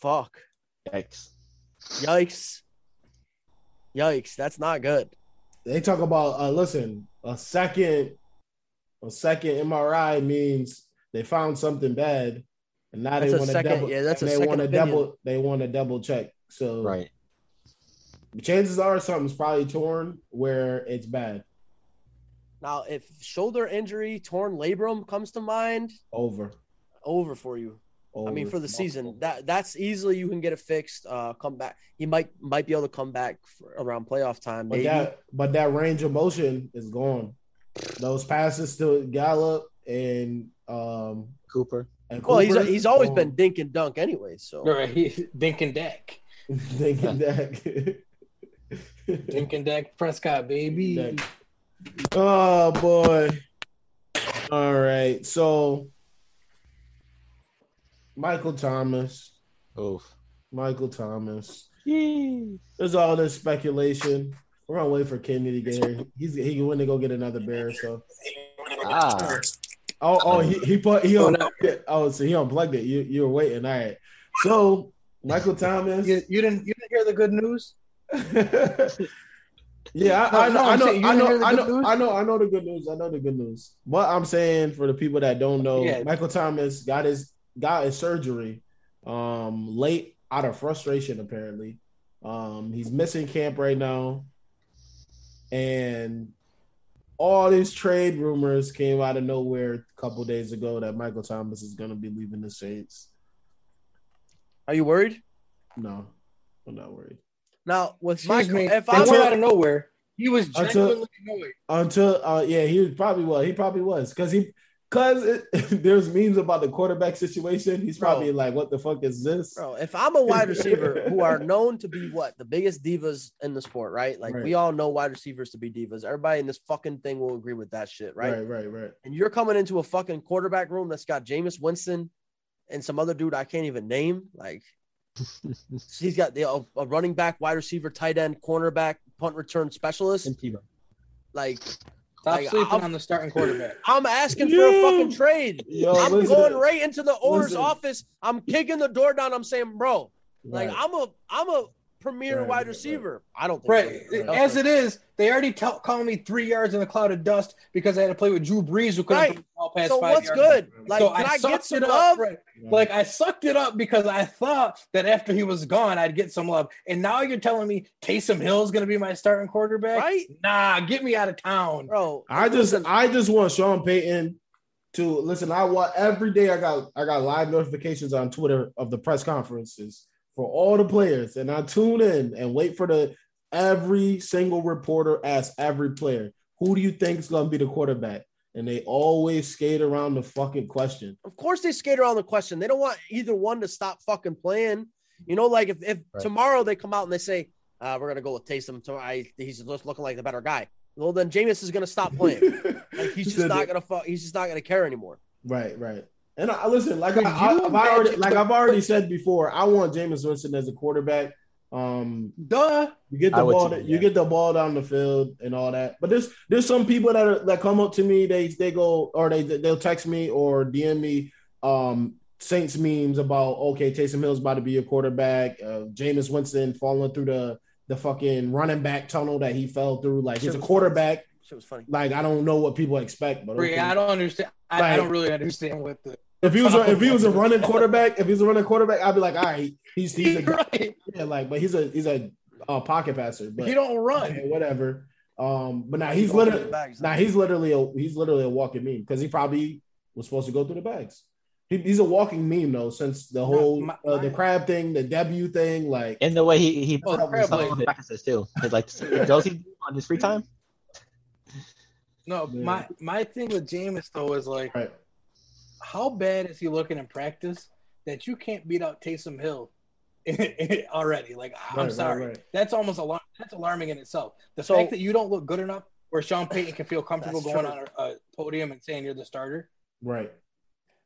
Fuck. Yikes. Yikes. Yikes. That's not good. they talk about uh, listen, a second, a second MRI means they found something bad, and now That's they want to double. yeah, that's and a they want to double. They want to double check. So Right. chances are something's probably torn where it's bad. Now, if shoulder injury, torn labrum comes to mind, Over. over for you. over. I mean, for the season, that that's easily you can get it fixed. Uh, come back. He might might be able to come back for around playoff time. But that but that range of motion is gone. Those passes to Gallup and um Cooper. and well, he's he's always um, been dink and dunk anyway. So All right, he, Dink and Dak, thinking that. Dink and Dak Prescott, baby. Dak. oh boy. All right. So Michael Thomas. Oof. Michael Thomas. Yee. There's all this speculation. We're gonna wait for Kenny to get here. He's he went to go get another bear. So Ah. oh oh he, he put he Oh, no. oh so he unplugged it. You you were waiting. All right. So Michael Thomas. You, you didn't you didn't hear the good news? Yeah, I, I No, know, no, I know, I know, I know. I know, I know the good news. I know the good news. But I'm saying for the people that don't know, Yeah. Michael Thomas got his got his surgery um late out of frustration. Apparently, um he's missing camp right now, and all these trade rumors came out of nowhere a couple days ago that Michael Thomas is going to be leaving the Saints. Are you worried? No, I'm not worried. Now with Excuse Michael, me. if I went were out of nowhere. He was Until- annoyed. Until uh yeah, he was probably well, he probably was because he because there's memes about the quarterback situation. He's Bro. probably like, "What the fuck is this?" Bro, if I'm a wide receiver who are known to be what the biggest divas in the sport, right? Like Right. we all know wide receivers to be divas. Everybody in this fucking thing will agree with that shit, right? right, right, right. And you're coming into a fucking quarterback room that's got Jameis Winston and some other dude I can't even name. Like he's got the, a, a running back, wide receiver, tight end, cornerback, punt return specialist. And Tebow. Like Stop Like, sleeping I'm- on the starting quarterback. I'm asking for a fucking trade. Yo, I'm listen, going right into the owner's listen. office. I'm kicking the door down. I'm saying, bro, like. I'm a I'm a premier Right, wide right, receiver. I don't think Right. so. As it is, they already tell calling me three yards in a cloud of dust because I had to play with Drew Brees who couldn't Right. throw the ball past So five what's yards. good? Like, so can I, sucked get some it love? up. Right. Like I sucked it up because I thought that after he was gone, I'd get some love. And now you're telling me Taysom Hill is going to be my starting quarterback? Right, Nah, get me out of town. bro. I just listen, I just want Sean Payton to listen. I want every day. I got I got live notifications on Twitter of the press conferences for all the players, and I tune in and wait for the every single reporter asks every player, "Who do you think is going to be the quarterback?" And they always skate around the fucking question. of course they skate around the question. They don't want either one to stop fucking playing. You know, like if, if Right. tomorrow they come out and they say, uh, we're gonna go with Taysom tomorrow, I, he's just looking like the better guy. Well, then Jameis is gonna stop playing. Like he's just not gonna fuck. He's just not gonna care anymore. Right, right. And I, I listen, like Could I, I, I've already, like I've already said before, I want Jameis Winston as a quarterback. Um, Duh. you get the would ball, too, you get the ball down the field and all that. But there's there's some people that are that come up to me, they they go or they they'll text me or DM me um Saints memes about okay, Taysom Hill's about to be a quarterback, uh, Jameis Winston falling through the the fucking running back tunnel that he fell through. Like he's a was quarterback. Shit was funny. Like I don't know what people expect, but Brie, okay. I don't understand. I, I don't really understand what the. If he was a, if he was a running quarterback, if he's a running quarterback, I'd be like, all right, he's he's a guy. right. Yeah, like, but he's a he's a uh, pocket passer. But He don't run. okay, whatever. Um, but now he's Going literally bags, now he's literally a he's literally a walking meme because he probably was supposed to go through the bags. He, he's a walking meme though, since the whole my- uh, the crab thing, the W thing, like And the way he he Oh, the crab some leg. practices too. His like does he on his free time? No, Yeah. my my thing with Jameis though is like, right. how bad is he looking in practice that you can't beat out Taysom Hill already? Like, I'm Right, right, sorry, right. that's almost alarm. That's alarming in itself. The So- fact that you don't look good enough where Sean Payton can feel comfortable going true. on a, a podium and saying you're the starter. Right.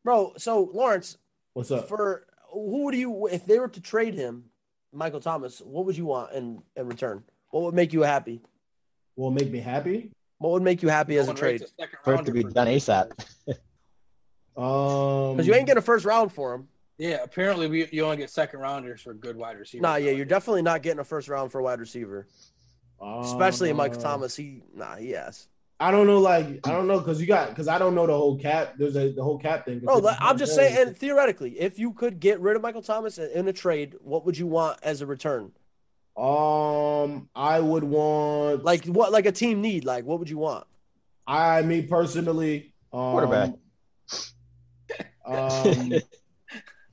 Bro, so Lawrence, What's up? for who would you if they were to trade him, Michael Thomas, what would you want in, in return? What would make you happy? Will make me happy. What would make you happy as a trade? to second For it to be done ASAP. Um, Because you ain't getting a first round for him. Yeah, apparently we, you only get second rounders for good wide receivers. Nah, yeah, you're definitely not getting a first round for a wide receiver, especially Michael uh, Thomas. He nah, yes. I don't know, like I don't know, because you got because I don't know the whole cap. There's a the whole cap thing. Bro, I'm just saying, and theoretically, if you could get rid of Michael Thomas in in a trade, what would you want as a return? Um, I would want Like what? Like a team need? Like what would you want? I me personally um, Quarterback. Um,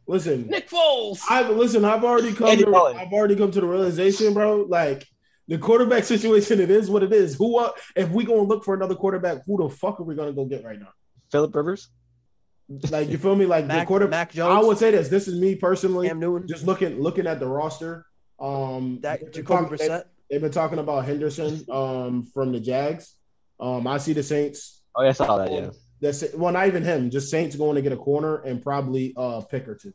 listen, Nick Foles. I've listen. I've already come. Andy To, Dalton. I've already come to the realization, bro. Like the quarterback situation, it is what it is. Who? uh, If we gonna look for another quarterback, who the fuck are we gonna go get right now? Philip Rivers. Like you feel me? Like Mac, the quarterback. Mac I would say this. This is me personally. Cam Newton, Just looking looking at the roster. Um, that they've been Jacoby talking- they- Brissett. They've been talking about Henderson um, from the Jags. Um, I see the Saints. Oh, yeah, I saw that. Yeah. That's well, not even him. Just Saints going to get a corner and probably a pick or two.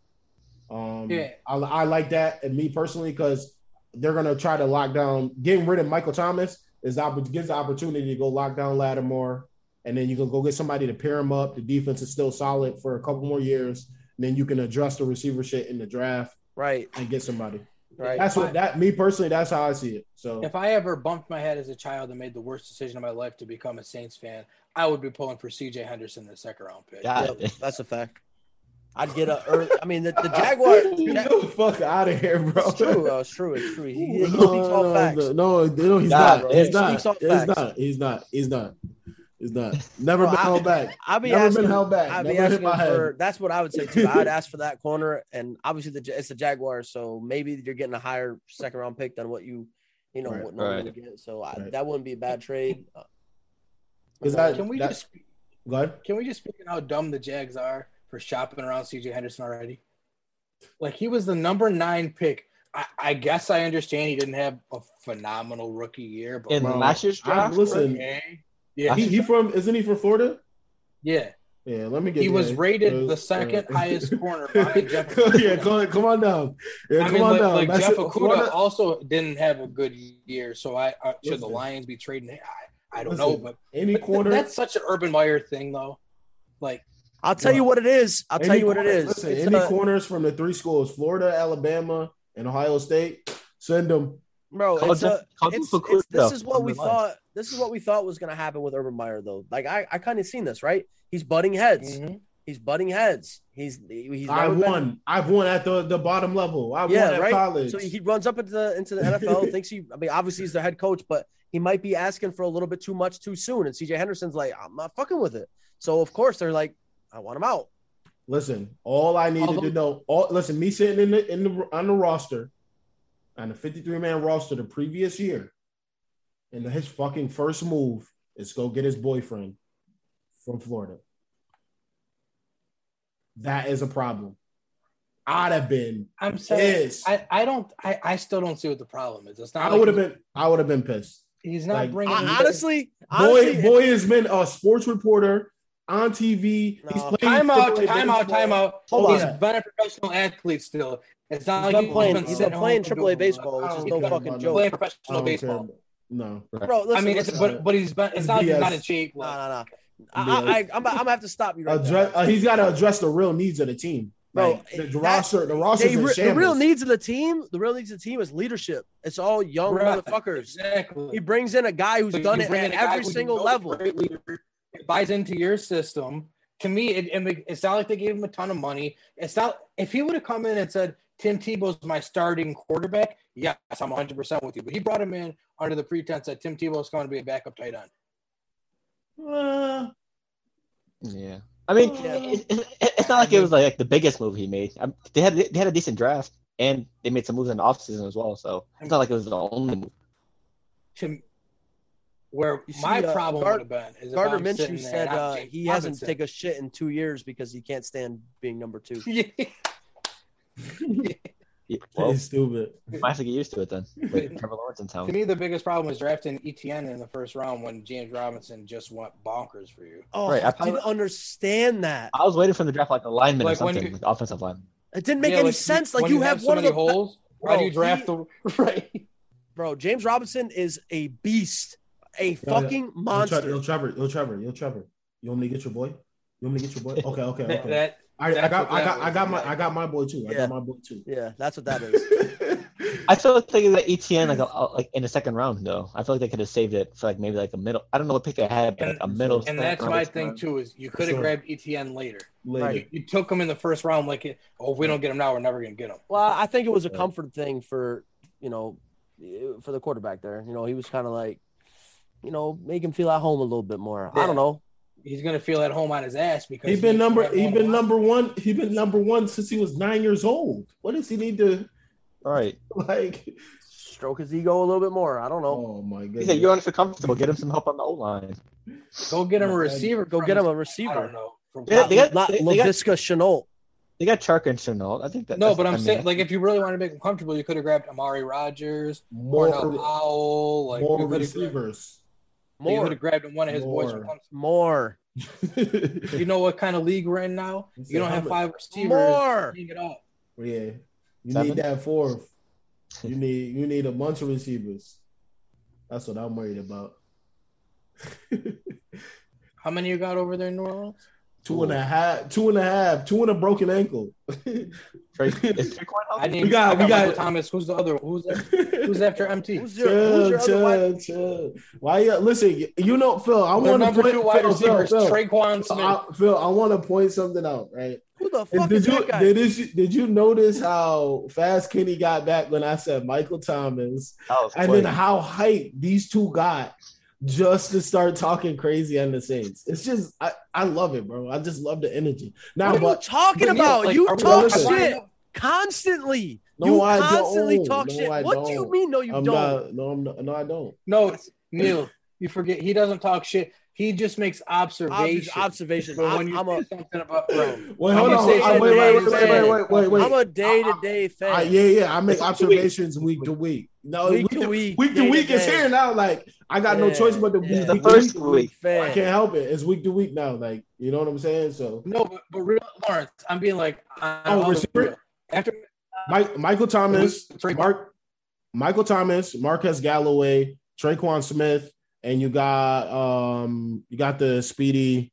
Um, Yeah. I, I like that, and me personally, because they're gonna try to lock down. Getting rid of Michael Thomas is opp- gives the opportunity to go lock down Lattimore, and then you can go get somebody to pair him up. The defense is still solid for a couple more years. And then you can address the receiver shit in the draft Right. and get somebody. Right? That's what that me personally. That's how I see it. So If I ever bumped my head as a child and made the worst decision of my life to become a Saints fan, I would be pulling for C.J. Henderson in the second round pick. Yeah. Yep, that's a fact. I'd get a. Early, I mean, the, the Jaguar. get the fuck out of here, bro. It's true. Bro. It's true. It's true. He, he speaks no, all no, facts. No, no, no, he's Nah, not. bro. He's He not. speaks all He's not. He's not. He's not. He's not. Never Bro, been I- held back. I'd be Never asking. been held back. I'd be Never hit asking my head. for. That's what I would say too. I'd ask for that corner, and obviously the it's the Jaguars, so maybe you're getting a higher second round pick than what you, you know, Right. what normally Right. would get. So I, Right. that wouldn't be a bad trade. Uh, Because that, Can we that, just go ahead. can we just speak on how dumb the Jags are for shopping around C.J. Henderson already? Like he was the number nine pick. I, I guess I understand he didn't have a phenomenal rookie year, but In Bro, last year's draft, listen, okay. Yeah, He, he from isn't he from Florida? yeah. Yeah, let me get. He was rated Uh, the second uh, highest corner behind Jeff yeah, come on, come on down. Yeah, I come mean, on like, down. like That's Jeff it. Okudah Florida- also didn't have a good year, so I uh, should the Lions be trading? I, I don't Listen, know, but, any but th- corner. that's such an Urban Meyer thing, though. Like, I'll tell you what it is. I'll tell you what it corner- is. Listen, It's any a- corners from the three schools: Florida, Alabama, and Ohio State. Send them. Bro. It's a, call it's, Jeff it's- this is what we the line. thought. This is what we thought was going to happen with Urban Meyer, though. Like I, I kind of seen this, right? He's butting heads. mhm. He's butting heads. He's he's I've been- won. I've won at the, the bottom level. I've Yeah, won at right. college. So he runs up into the into the NFL, thinks he. I mean, obviously he's the head coach, but he might be asking for a little bit too much too soon. And CJ Henderson's like, I'm not fucking with it. So of course they're like, I want him out. Listen, all I needed Although- to know, all listen, me sitting in the in the on the roster, on the 53 man roster the previous year, and his fucking first move is go get his boyfriend from Florida. That is a problem. I'd have been I'm saying. I, I don't I, I still don't see what the problem is. It's not. I like would have been I would have been pissed. He's not like, bringing. I, honestly, Boy, honestly, boy has been a sports reporter on TV. No. He's playing time out, time out, time out. Hold he's on. been a professional athlete still. It's not he's like been playing. been He's sitting been playing home AAA baseball, which is no fucking joke. Playing professional baseball. No. Bro, listen, I mean, it's, but but he's been. It's not like he's BS. not in shape. no, Like, no, no. I, I, I, I'm, I'm gonna have to stop you right Address, there. uh, he's got to address the real needs of the team. Bro, Like, the that- roster, the roster, re- the real needs of the team, the real needs of the team is leadership. It's all young Right. motherfuckers. exactly. He brings in a guy who's But done it at in a guy every single know is a level. great leader, it buys into your system. To me, it, it, it's not like they gave him a ton of money. It's not if he would have come in and said Tim Tebow's my starting quarterback. Yes, I'm 100 percent with you. But he brought him in under the pretense that Tim Tebow's going to be a backup tight end. Uh, Yeah. I mean, Yeah. it, it, it- it's not like it was like the biggest move he made. Um, They had they had a decent draft, and they made some moves in the offseason as well. So it's not like it was the only move. To where see, my uh, problem Gar- would have been is Gardner Minshew said uh, James he hasn't taken a shit in two years because he can't stand being number two. Yeah, Well, it's stupid. I have to get used to it then. With Trevor Lawrence in town. To me, the biggest problem was drafting Etienne in the first round when James Robinson just went bonkers for you. Oh, Right, I I didn't understand that. I was waiting for him to draft like a lineman Like or something, you- like offensive line. It didn't make Yeah, any like, sense. Like when you have so one of many the holes. Why do you draft the right? bro. James Robinson is a beast, a yeah. fucking Yo, monster. Trevor, yo, Trevor, yo, Trevor, yo, Trevor. You want me to get your boy? You want me to get your boy? Okay, okay, okay. that I, I got, I got, I got my, I got my boy too. I Yeah. got my boy too. Yeah, that's what that is. I feel like thinking that Etienne like a, like in the second round though. I feel like they could have saved it for like maybe like a middle. I don't know what pick they had, but like a middle. and that's my thing too. Is you could have Sure. grabbed Etienne later. Later. You, you took him in the first round. Like, oh, if we don't get him now, we're never gonna get him. Well, I think it was a comfort thing for you know for the quarterback there. You know, he was kind of like you know make him feel at home a little bit more. I don't know. He's gonna feel at home on his ass because He's been he- number, he he had been one number one. He's been number one since he was nine years old. What does he need to All right. like? Stroke his ego a little bit more. I don't know. Oh my god! He goodness. said, "You want to feel comfortable? Get him some help on the O line." Go get him a receiver. Go get him a I don't receiver. know. From Yeah, they got- Not they- they got- Laviska Shenault. They got Chark and Shenault. I think that. no, but I'm I mean, saying, like, if you really want to make him comfortable, you could have grabbed Amari Rodgers, more, Cornell Powell, like more you could have receivers. You More, could have grabbed one of his boys from More. Clemson. more, You know what kind of league we're in now? He said You don't have five receivers. more. Hang it up. yeah, you Seven? need that fourth. You need you need a bunch of receivers. That's what I'm worried about. How many you got over there in New Orleans? Two and a half, two and a half, two and a broken ankle. Trey, is I healthy? named, We got- I we got got- Michael Thomas. Who's the other? Who's who's after MT? Who's your, who's your chill, other chill, chill. Why you listen? You know, Phil. I want to number point, two wide Phil, Phil, receivers, Phil, Tre'Quan Smith. I, Phil, I want to point something out, right? Who the And fuck did is you that guy? did you did you notice how fast Kenny got back when I said Michael Thomas, and quick. then how hype these two got just to start talking crazy on the Saints? It's just I, I love it, bro. I just love the energy. Now, what are you talking but yeah, about? like, you talk listen. shit constantly. No, you I constantly don't. talk No, shit. I what do you don't. mean? No, you I'm don't. not. No, I'm not. No, I don't. No, it's Neil. You forget he doesn't talk shit. He just makes observations. Obs- observations. But when I'm, you I'm say a something about bro, Wait, hold on. say hold on. Wait, wait, wait, wait, wait, wait, wait, I'm a day to day fan. Uh, yeah, yeah. I make Week week. observations week to week. No, Week week to to week, week to to week is here now. Like I got no choice but to be yeah. The week first to week. I can't help it. It's week to week now. Like you know what I'm saying. So no, but, but real Lawrence, I'm being like, on Oh, receiver? real. after Mike, Michael Thomas, Mark, Michael Thomas, Marquez Callaway, Tre'Quan Smith, and you got um you got the speedy,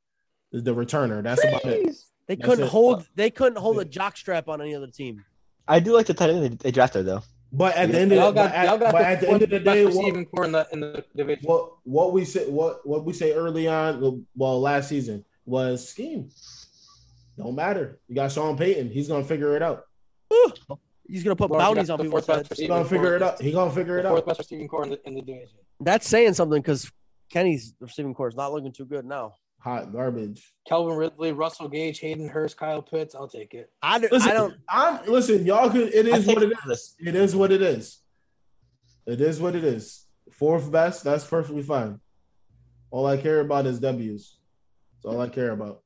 the returner. That's about it. They That's couldn't it. hold. They couldn't hold a jock strap on any other team. I do like the tight end they, they drafted though. But at the end of the, got, at, got the, at the end of the day, what, in the in the division. what what we say what what we say early on, well last season was scheme. Don't matter. You got Sean Payton. He's gonna figure it out. He's gonna put Lawrence, bounties on the people's heads. He's gonna figure it out. He gonna figure it the fourth best receiving corps in the, in the division. That's saying something because Kenny's receiving corps is not looking too good now. Hot garbage. Calvin Ridley, Russell Gage, Hayden Hurst, Kyle Pitts. I'll take it. I, do, Listen, I don't. I'm listen. Y'all could. It I is think what it is. this- It is what it is. It is what it is. Fourth best. That's perfectly fine. All I care about is W's. That's all I care about.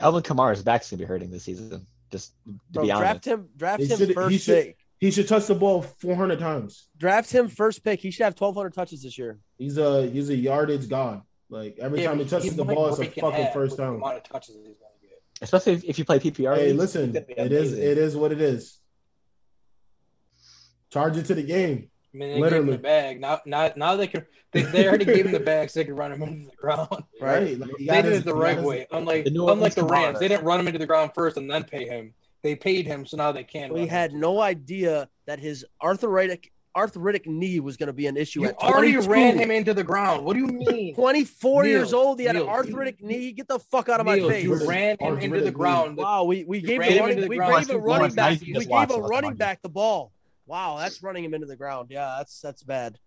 Alvin Kamara's back's gonna be hurting this season. Just to Bro, be honest. draft him. Draft He him should- he first should- pick. He should touch the ball 400 times. Draft him first pick. He should have 1,200 touches this year. He's a he's a yardage god. Like every time he touches the ball, it's a fucking first with down. amount of touches he's gonna get. Especially if, if you play PPR. Hey, listen, it is it is what it is. Charge it to the game. I mean, they gave Literally. him the bag. Now, now, now they can. They, they already gave him the bag, so they can run him into the ground. Right? Like, They did his- it the he got right his- way. Unlike, The unlike the Rams, they didn't run him into the ground first and then pay him. They paid him, so now they can. We run had him. no idea that his arthritic arthritic knee was going to be an issue You at already ran him into the ground. What do you mean? 24 Neil, years old. He had an Neil, arthritic knee. Get the fuck out of my face. you ran him into the ground. Wow, we, we You gave ran the him running we gave a running back we gave a running back the ball. Wow, that's running him into the ground. Yeah, that's that's bad.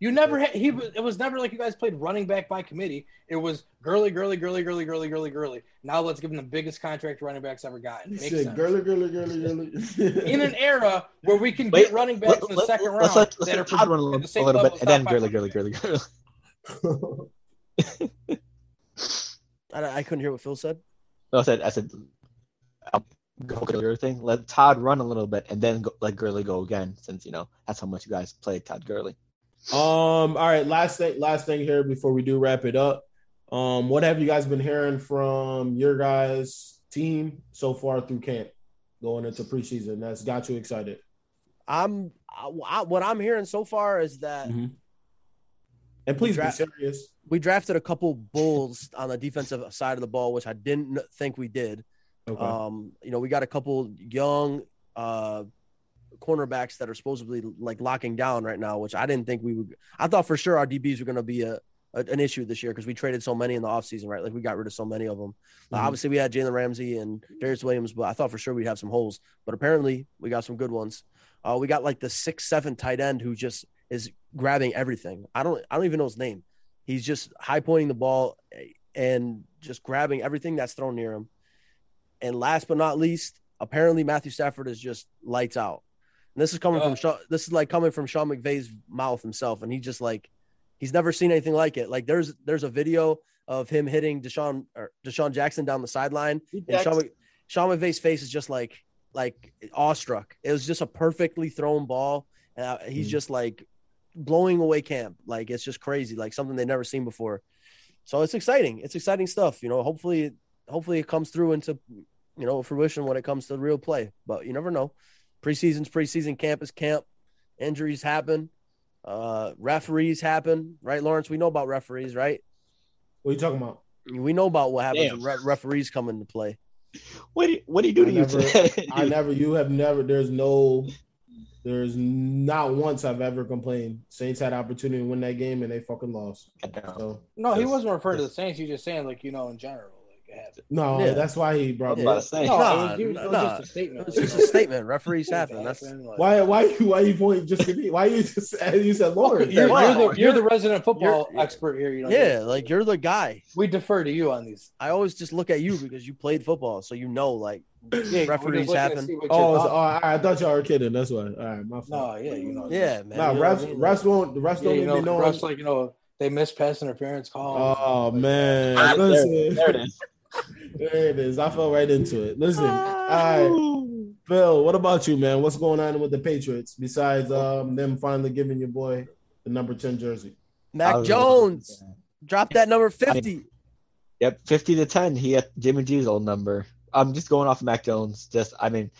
You never had he was it was never like you guys played running back by committee. It was Gurley, Gurley, Gurley, Gurley, Gurley, Gurley, Gurley. Now let's give him the biggest contract running backs ever gotten. Makes said, sense. Gurley, Gurley, Gurley, Gurley. In an era where we can Wait, get running backs Let, in the second round us let, let's that let are Todd run a little, the same a little bit, and then top Gurley, Gurley, Gurley, Gurley. I, I couldn't hear what Phil said. No, I said, I said, I'll go Gurley thing. Let Todd run a little bit, and then go, let Gurley go again, since you know that's how much you guys play Todd Gurley. Um. All right. Last thing. Last thing here before we do wrap it up. Um. What have you guys been hearing from your guys' team so far through camp, going into preseason? That's got you excited. I'm I, I- what I'm hearing so far is that Mm-hmm. And please Dra- be serious. we drafted a couple bulls on the defensive side of the ball, which I didn't think we did. Okay. Um, you know, we got a couple young uh cornerbacks that are supposedly like locking down right now, which I didn't think we would. I thought for sure our DBs were going to be a, a an issue this year because we traded so many in the offseason, right? Like we got rid of so many of them. Uh, Mhm. obviously, we had Jalen Ramsey and Darious Williams, but I thought for sure we'd have some holes. But apparently, we got some good ones. Uh, we got like the six seven tight end who just is grabbing everything. I don't I don't even know his name. He's just high pointing the ball and just grabbing everything that's thrown near him. And last but not least, apparently Matthew Stafford is just lights out. And this is coming from Uh. Sean, this is like coming from Sean McVay's mouth himself, and he just like he's never seen anything like it. Like there's there's a video of him hitting DeSean or DeSean Jackson down the sideline, and Sean, Sean McVay's face is just like like awestruck. It was just a perfectly thrown ball, and uh, he's Mhm. just like blowing away camp. Like it's just crazy, like something they've never seen before. So it's exciting. It's exciting stuff. You know, hopefully, hopefully it comes through into you know fruition when it comes to real play. But you never know. Preseason's preseason, camp is camp. Injuries happen. Uh, referees happen, right, Lawrence? We know about referees, right? What are you talking about? We know about what happens Damn. when re- referees come into play. What do you, what do you do to I you never- today? I never, you have never. There's no, there's not once I've ever complained. Saints had opportunity to win that game and they fucking lost. So No, he wasn't referring to the Saints. He's just saying, like, you know, in general. Like, it no, Yeah. that's why he brought was me about up. No, Nah, it was, it was nah. just a statement. It's just a statement. Referees happen. That's Happened, like- Why, why, you, why you point just to me? Why you just you said Lord? You're, you're the, you're You're- the resident football you're- expert here. You know, yeah, like you're the guy. we defer to you on these. I always just look at you because you played football, so you know like Yeah, referees looking to happen. Oh, your so, oh, I thought y'all were kidding. That's why. All right, my fault. no, yeah, you know, Yeah, man. Nah, you know what I refs, mean? refs won't. The refs yeah, don't you need know, to refs, like you know, they miss pass interference calls. Oh man, Ah, there, there it is. There it is. I fell right into it. Listen, all right, Phil. What about you, man? What's going on with the Patriots besides um them finally giving your boy the number ten jersey? Mac Jones drop that number fifty. Yep, fifty to ten. He had Jimmy G's old number. I'm just going off Mac Jones. Just, I mean,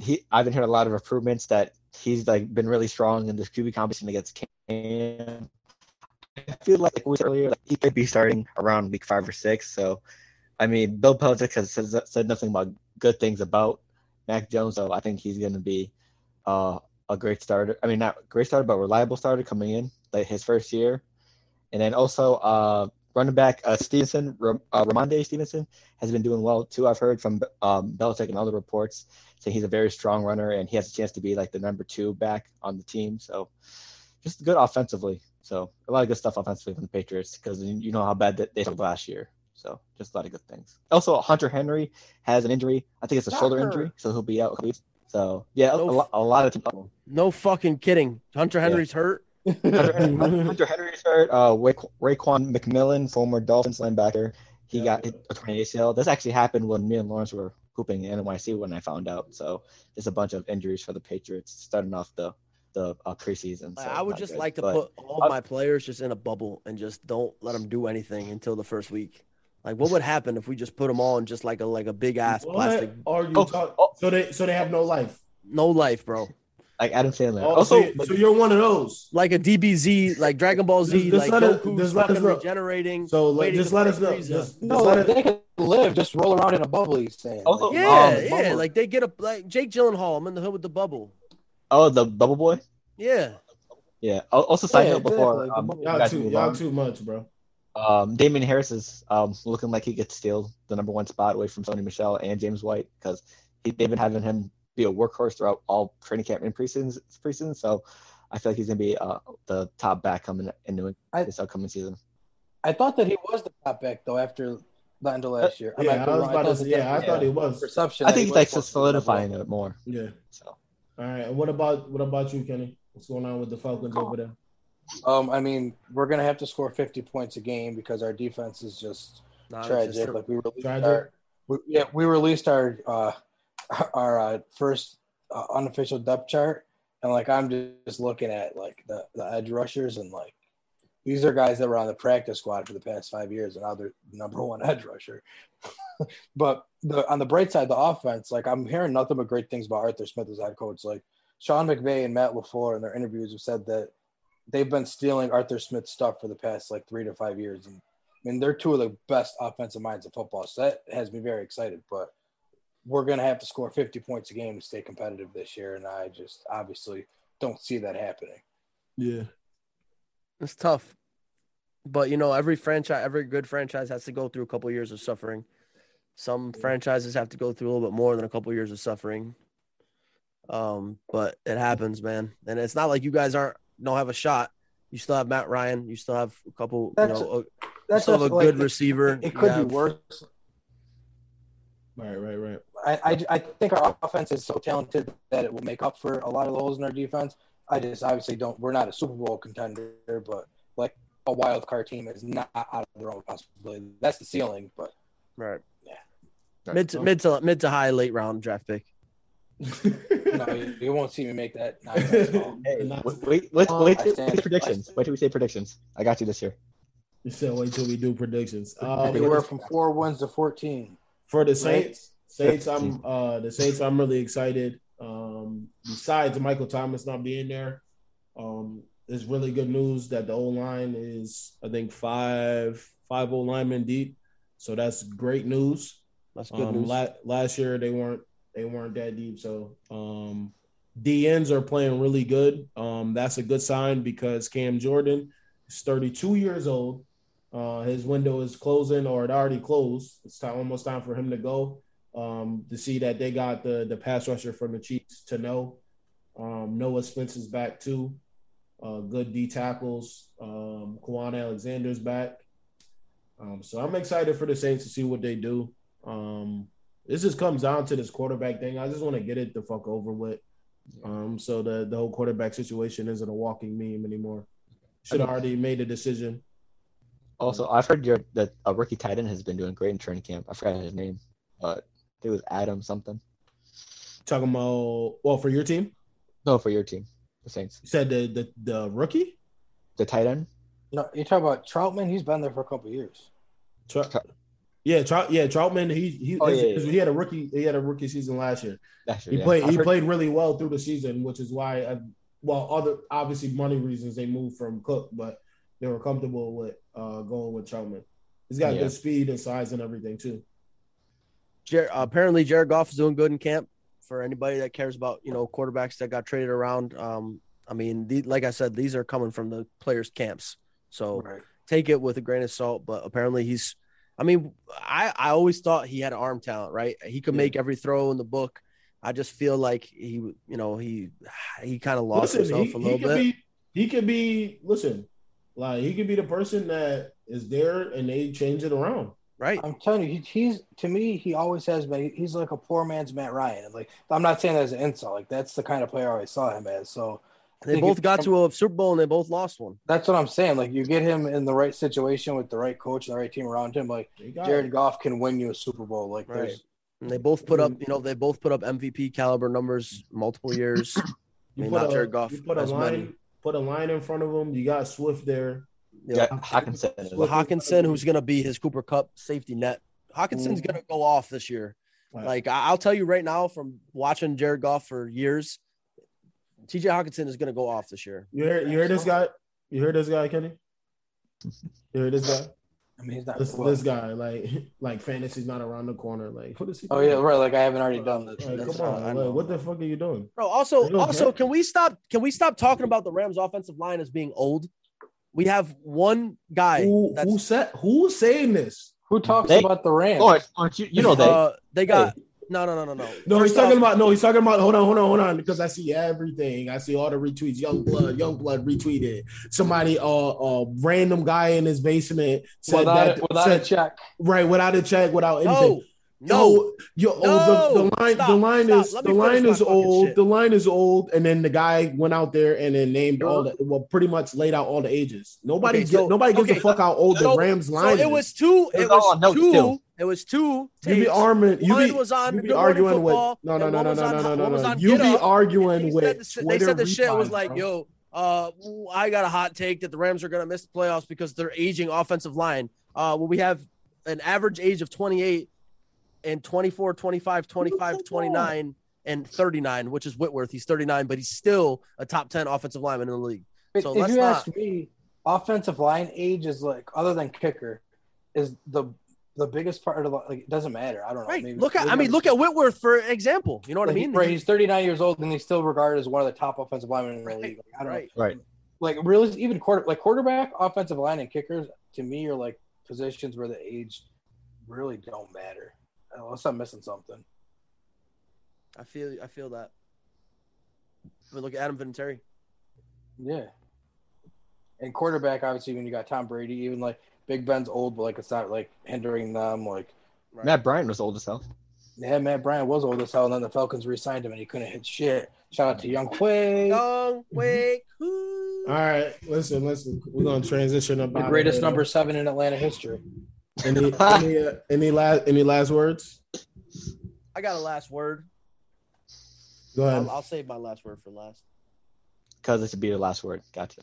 he. I've been hearing a lot of improvements that he's like been really strong in this QB competition against Cam. I feel like we said earlier, like, he could be starting around week five or six. So, I mean, Bill Belichick has said, nothing about good things about Mac Jones. So I think he's going to be uh, a great starter. I mean, not great starter, but reliable starter coming in like his first year. And then also, uh, running back uh, Stevenson, uh, Rhamondre Stevenson, has been doing well too. I've heard from um, Belichick and other reports saying he's a very strong runner and he has a chance to be like the number two back on the team. So just good offensively. So a lot of good stuff offensively from the Patriots because you know how bad they did last year. So just a lot of good things. Also, Hunter Henry has an injury. I think it's a shoulder Shocker. injury, so he'll be out. a couple weeks. So yeah, a, No a, lot, a lot of teams. No fucking kidding. Hunter Henry's hurt. Hunter, Hunter Henry's hurt. Uh, Ray, Raekwon McMillan, former Dolphins linebacker, he Yeah. got hit a torn ACL. This actually happened when me and Lawrence were hooping in NYC when I found out. So there's a bunch of injuries for the Patriots starting off the the uh, preseason. So I would just good. like to But put all of my players just in a bubble and just don't let them do anything until the first week. Like, what would happen if we just put them all in just like a like a big ass What plastic, are you Oh, talking? oh. So they so they have no life. no life, bro? like Adam Sandler. Oh, also, so, you- so you're one of those. Like a DBZ, like Dragon Ball Z, Just- just like let us- Goku's just let us fucking know. regenerating. So like, just let us know. Frieza. Just, just no, let us, they can live, just roll around in a bubble. He's saying. Also- Like, Yeah, Um, yeah, bubble. like they get a like Jake Gyllenhaal. I'm in the hood with the bubble. oh, the Bubble Boy. Yeah, Yeah. Also, side Yeah, note before um, you y'all too y'all too much, bro. Um, Damien Harris is um, looking like he gets steal the number one spot away from Sony Michel and James White because they've been having him be a workhorse throughout all training camp and preseason. preseason so I feel like he's gonna be uh, the top back coming into I- this upcoming season. I thought that he was the top back though after the end of last year. I might Yeah, I was wrong. about to thought say, yeah, I was thought he was. Perception. I that think he he's like was supposed to be solidifying it more. Yeah. So All right. And what about what about you, Kenny? What's going on with the Falcons over there? One. Um, I mean, we're gonna have to score 50 points a game because our defense is just Nah, tragic. just- Like we released Tragic? our, we, yeah, we released our uh, our uh, first uh, unofficial depth chart, and like I'm just looking at like the, the edge rushers, and like these are guys that were on the practice squad for the past five years, and now they're the number one edge rusher. but the on the bright side, the offense, like I'm hearing nothing but great things about Arthur Smith as head coach. Like Sean McVay and Matt LaFleur in their interviews have said that they've been stealing Arthur Smith's stuff for the past like three to five years, and I mean, they're two of the best offensive minds in football. So that has me very excited. But we're going to have to score 50 points a game to stay competitive this year. And I just obviously don't see that happening. Yeah. It's tough, but you know, every franchise, every good franchise has to go through a couple years of suffering. Some franchises have to go through a little bit more than a couple years of suffering. Um, but it happens, man, and it's not like you guys aren't don't have a shot. You still have Matt Ryan. You still have a couple. That's- you know, a, you That's still have a like, good it- receiver. It You could have- be worse. Right, right, right. I, I, I think our offense is so talented that it will make up for a lot of the holes in our defense. I just obviously don't. We're not a Super Bowl contender, but like a wild card team is not out of the realm of possibility. That's the ceiling, but Right. Yeah. Mid to mid to mid to high late round draft pick. no, you, you won't see me make that. hey, Not- wait, wait, wait, Oh, wait, till- stand- wait predictions. Wait till we say predictions. I got you this year. You said wait till we do predictions. Um, Anywhere from four wins to fourteen. for the Saints, Saints, I'm uh the Saints. I'm really excited. Um, besides Michael Thomas not being there, um, it's really good news that the O line is I think five five O linemen deep. so that's great news. That's good Um, news. la- last year they weren't they weren't that deep, so um, DNs are playing really good. Um, that's a good sign because Cam Jordan is 32 years old. Uh, his window is closing, or it already closed. It's time, almost time for him to go. Um, to see that they got the the pass rusher from the Chiefs to know. Um, Noah Spence is back too. Uh, good D tackles. Um, Kwon Alexander's back. Um, so I'm excited for the Saints to see what they do. Um, this just comes down to this quarterback thing. I just want to get it the fuck over with. Um, so the the whole quarterback situation isn't a walking meme anymore. Should have already made a decision. Also, I've heard your that a rookie tight end has been doing great in training camp. I forgot his name, but it was Adam something. Talking about well for your team, No, for your team, the Saints, you said the the, the rookie. the tight end. No, you talk about Trautman. He's been there for a couple of years. Trou- yeah, Trout. Yeah, Trautman. He he Oh, yeah, yeah. he had a rookie. He had a rookie season last year. That's He yeah. played. I've He heard- played really well through the season, which is why, I, well, other obviously money reasons they moved from Cook, but they were comfortable with uh, going with Trautman. He's got Yeah. good speed and size and everything too. Jer- apparently, Jared Goff is doing good in camp. For anybody that cares about you know quarterbacks that got traded around, um, I mean, the, like I said, these are coming from the players' camps, so Right. take it with a grain of salt. But apparently, he's. I mean, I I always thought he had arm talent, right? He could Yeah. make every throw in the book. I just feel like he, you know, he he kind of lost listen, himself he, a he little could bit. be. He could be. Listen, like he could be the person that is there and they change it around. right? I'm telling you, he, he's to me, he always has been. He's like a poor man's Matt Ryan. Like, I'm not saying that as an insult. Like, that's the kind of player I always saw him as. So They both got to a Super Bowl and they both lost one. that's what I'm saying. Like, you get him in the right situation with the right coach and the right team around him. Like, Jared it. Goff can win you a Super Bowl. Like, Right. there's And they both put up, Mhm. you know, they both put up MVP caliber numbers multiple years. You I mean, put not a, Jared Goff you put a as line. many. Put a line in front of him. You got Swift there. Yeah, Hockenson. as With. Hockenson, who's going to be his Cooper Kupp safety net. Hockenson's Mhm. going to go off this year. Right. Like I'll tell you right now, from watching Jared Goff for years, T.J. Hockenson is going to go off this year. You hear? You hear this guy? You hear this guy, Kenny? You hear this guy? I mean, he's not. This, well, this guy, like, like fantasy's not around the corner. Like, what is he? oh yeah, right. Like, I haven't already done this. Like, come on, like, what the fuck are you doing? Bro, also, also, okay? can we stop? Can we stop talking about the Rams' offensive line as being old? We have one guy Who that's who said who's saying this? Who talks They- about the Rams? Lord, aren't you? You know they. uh, they got no, no, no, no, no. No, he's talking about no, he's talking about hold on, hold on, hold on, because I see everything. I see all the retweets. Young blood, young blood retweeted. Somebody, uh, uh, random guy in his basement said without, that without said, a check. right without a check, without anything. no, no. Yo, yo, oh, the, the line, Stop, the line stop. is Let the line is old. shit. The line is old, and then the guy went out there and then named all the well, pretty much laid out all the ages. Nobody, Okay, get, so- nobody gives okay, a fuck how old so- the Rams So line it is. was two. It It was all was on notes, two. Too. It was two. You be tapes. arguing. You One be, was on you be arguing Football, with no, no, no, no, no, no, no, no, no. You be Up. Arguing with said, the, they said the shit was like, bro. yo, uh, I got a hot take that the Rams are going to miss the playoffs because they're aging offensive line. Uh, well, we have an average age of 28 and 24, 25, 25, 29, and 39, which is Whitworth. He's 39, but he's still a top 10 offensive lineman in the league. If, So if let's you not- ask me, offensive line age is like other than kicker is the the biggest part of the like it doesn't matter. I don't know. Right. maybe- Look at, I mean, look at Whitworth for example. You know what I mean? Right, he's 39 years old and he's still regarded as one of the top offensive linemen in the Right, league. Like, I don't right. Right. Like really, even quarter like quarterback, offensive line, and kickers to me are like positions where the age really don't matter unless I'm missing something. I feel, I feel that. I mean, look at Adam Vinatieri. Yeah. And quarterback, obviously, when you got Tom Brady, even like Big Ben's old, but like it's not like hindering them. Like, Right. Matt Bryant was old as hell. yeah, Matt Bryant was old as hell, and then the Falcons re-signed him, and he couldn't hit shit. Shout out to Young Quay, Young, Quay. All right, listen, listen. We're gonna transition up. the greatest here. number seven in Atlanta history. Any any, uh, any last any last words? I got a last word. Go ahead. I'll, I'll save my last word for last. Because it should be the last word. Gotcha.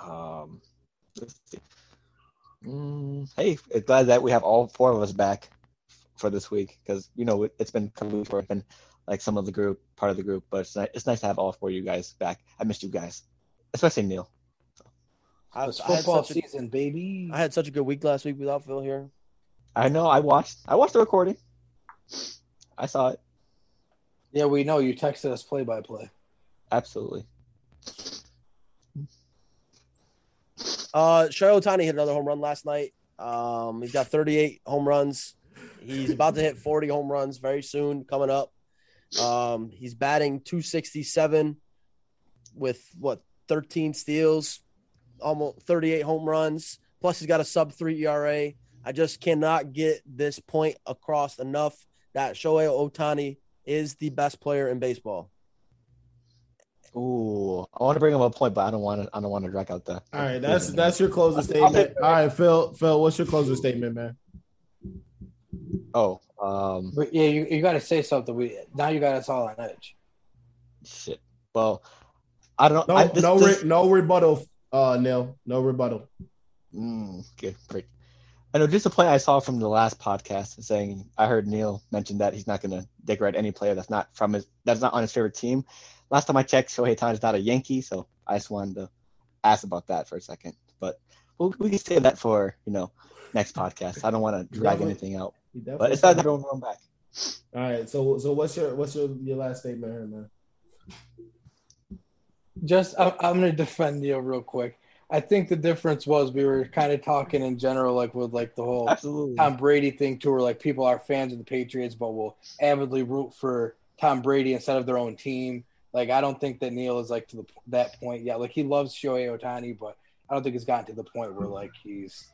Um, let's see. Mm, hey, glad that we have all four of us back for this week because you know it, it's been a couple weeks where I've been like some of the group, part of the group, but it's nice, it's nice to have all four of you guys back. I missed you guys, especially Neil. I, It's I had football such a, season, baby. I had such a good week last week without Phil here. I know. I watched. I watched the recording. I saw it. yeah, we know you texted us play by play. Absolutely. Uh, Shohei Ohtani hit another home run last night. Um, he's got 38 home runs. He's about to hit 40 home runs very soon, coming up. Um, he's batting 267 with what 13 steals, almost 38 home runs. Plus, he's got a sub three ERA. I just cannot get this point across enough that Shohei Ohtani is the best player in baseball. Ooh, I want to bring up a point, but I don't want to. I don't want to drag out the. All right, that's that's your closing statement. All right, Phil. Phil, what's your closing statement, man? Oh, um, But yeah, you, you got to say something. We now you got us all on edge. shit. Well, I don't. No, I, this, no, this, re- no rebuttal, uh, Neil. No rebuttal. Mm, good break. I know just a point I saw from the last podcast saying I heard Neil mention that he's not going to decorate any player that's not from his that's not on his favorite team. Last time I checked, Shohei Ohtani is not a Yankee, so I just wanted to ask about that for a second. But we'll, we can save that for you know next podcast. I don't want to drag anything out, but it's not said- that I'm going back. All right, so so what's your what's your your last statement here, man? Just I'm, I'm going to defend you real quick. I think the difference was we were kind of talking in general, like with like the whole Absolutely. Tom Brady thing too, where like people are fans of the Patriots, but will avidly root for Tom Brady instead of their own team. Like I don't think that Neil is like to the, that point yet. Like he loves Shohei Ohtani, but I don't think he's gotten to the point where like he's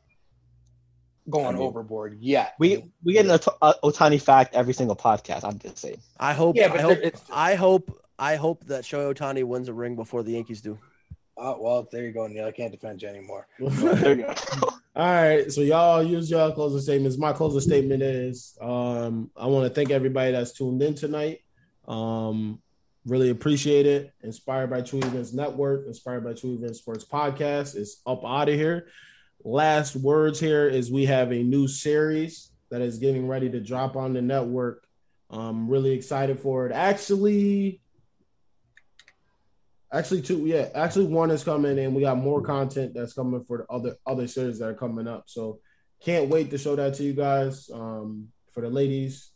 going I mean, overboard yet. We we get an Ot- Ohtani fact every single podcast. I'm just saying. I hope. Yeah, but I hope. it's- I hope. I hope that Shohei Ohtani wins a ring before the Yankees do. Oh, well, there you go, Neil. I can't defend you anymore. There you go. All right, so y'all use y'all closing statements. My closing statement is um, I want to thank everybody that's tuned in tonight. Um, really appreciate it. Inspired by True Events Network, Inspired by True Events Sports Podcast is up out of here. Last words here is we have a new series that is getting ready to drop on the network. I'm really excited for it. Actually, Actually, two, yeah. Actually, one is coming, and we got more content that's coming for the other other series that are coming up. So, can't wait to show that to you guys. Um, for the ladies,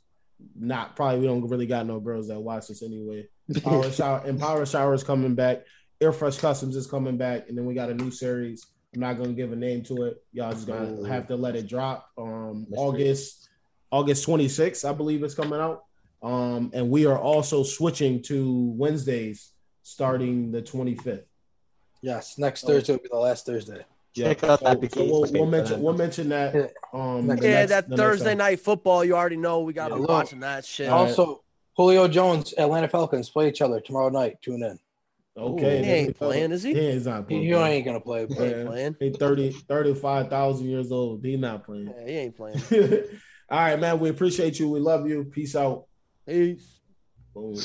not probably we don't really got no girls that watch this anyway. Power shower and power shower is coming back. Air Fresh Customs is coming back, and then we got a new series. I'm not gonna give a name to it. Y'all just gonna Ooh. have to let it drop. Um, Mystery. August August 26th, I believe it's coming out. Um, and we are also switching to Wednesdays starting the 25th. Yes, next Oh. Thursday will be the last Thursday. Check out so, that so we'll, we'll mention we'll mention that. Um, yeah, next- that Thursday night football, you already know we got to Yeah. be watching that shit. All right. Also, Julio Jones, Atlanta Falcons play each other tomorrow night. Tune in. Okay, He ain't playing, is he? He is not He, playing. he ain't gonna play. He But ain't playing. He 30, 35,000 years old. He not playing. Yeah, he ain't playing. All right, man. We appreciate you. We love you. Peace out. Peace. Boom.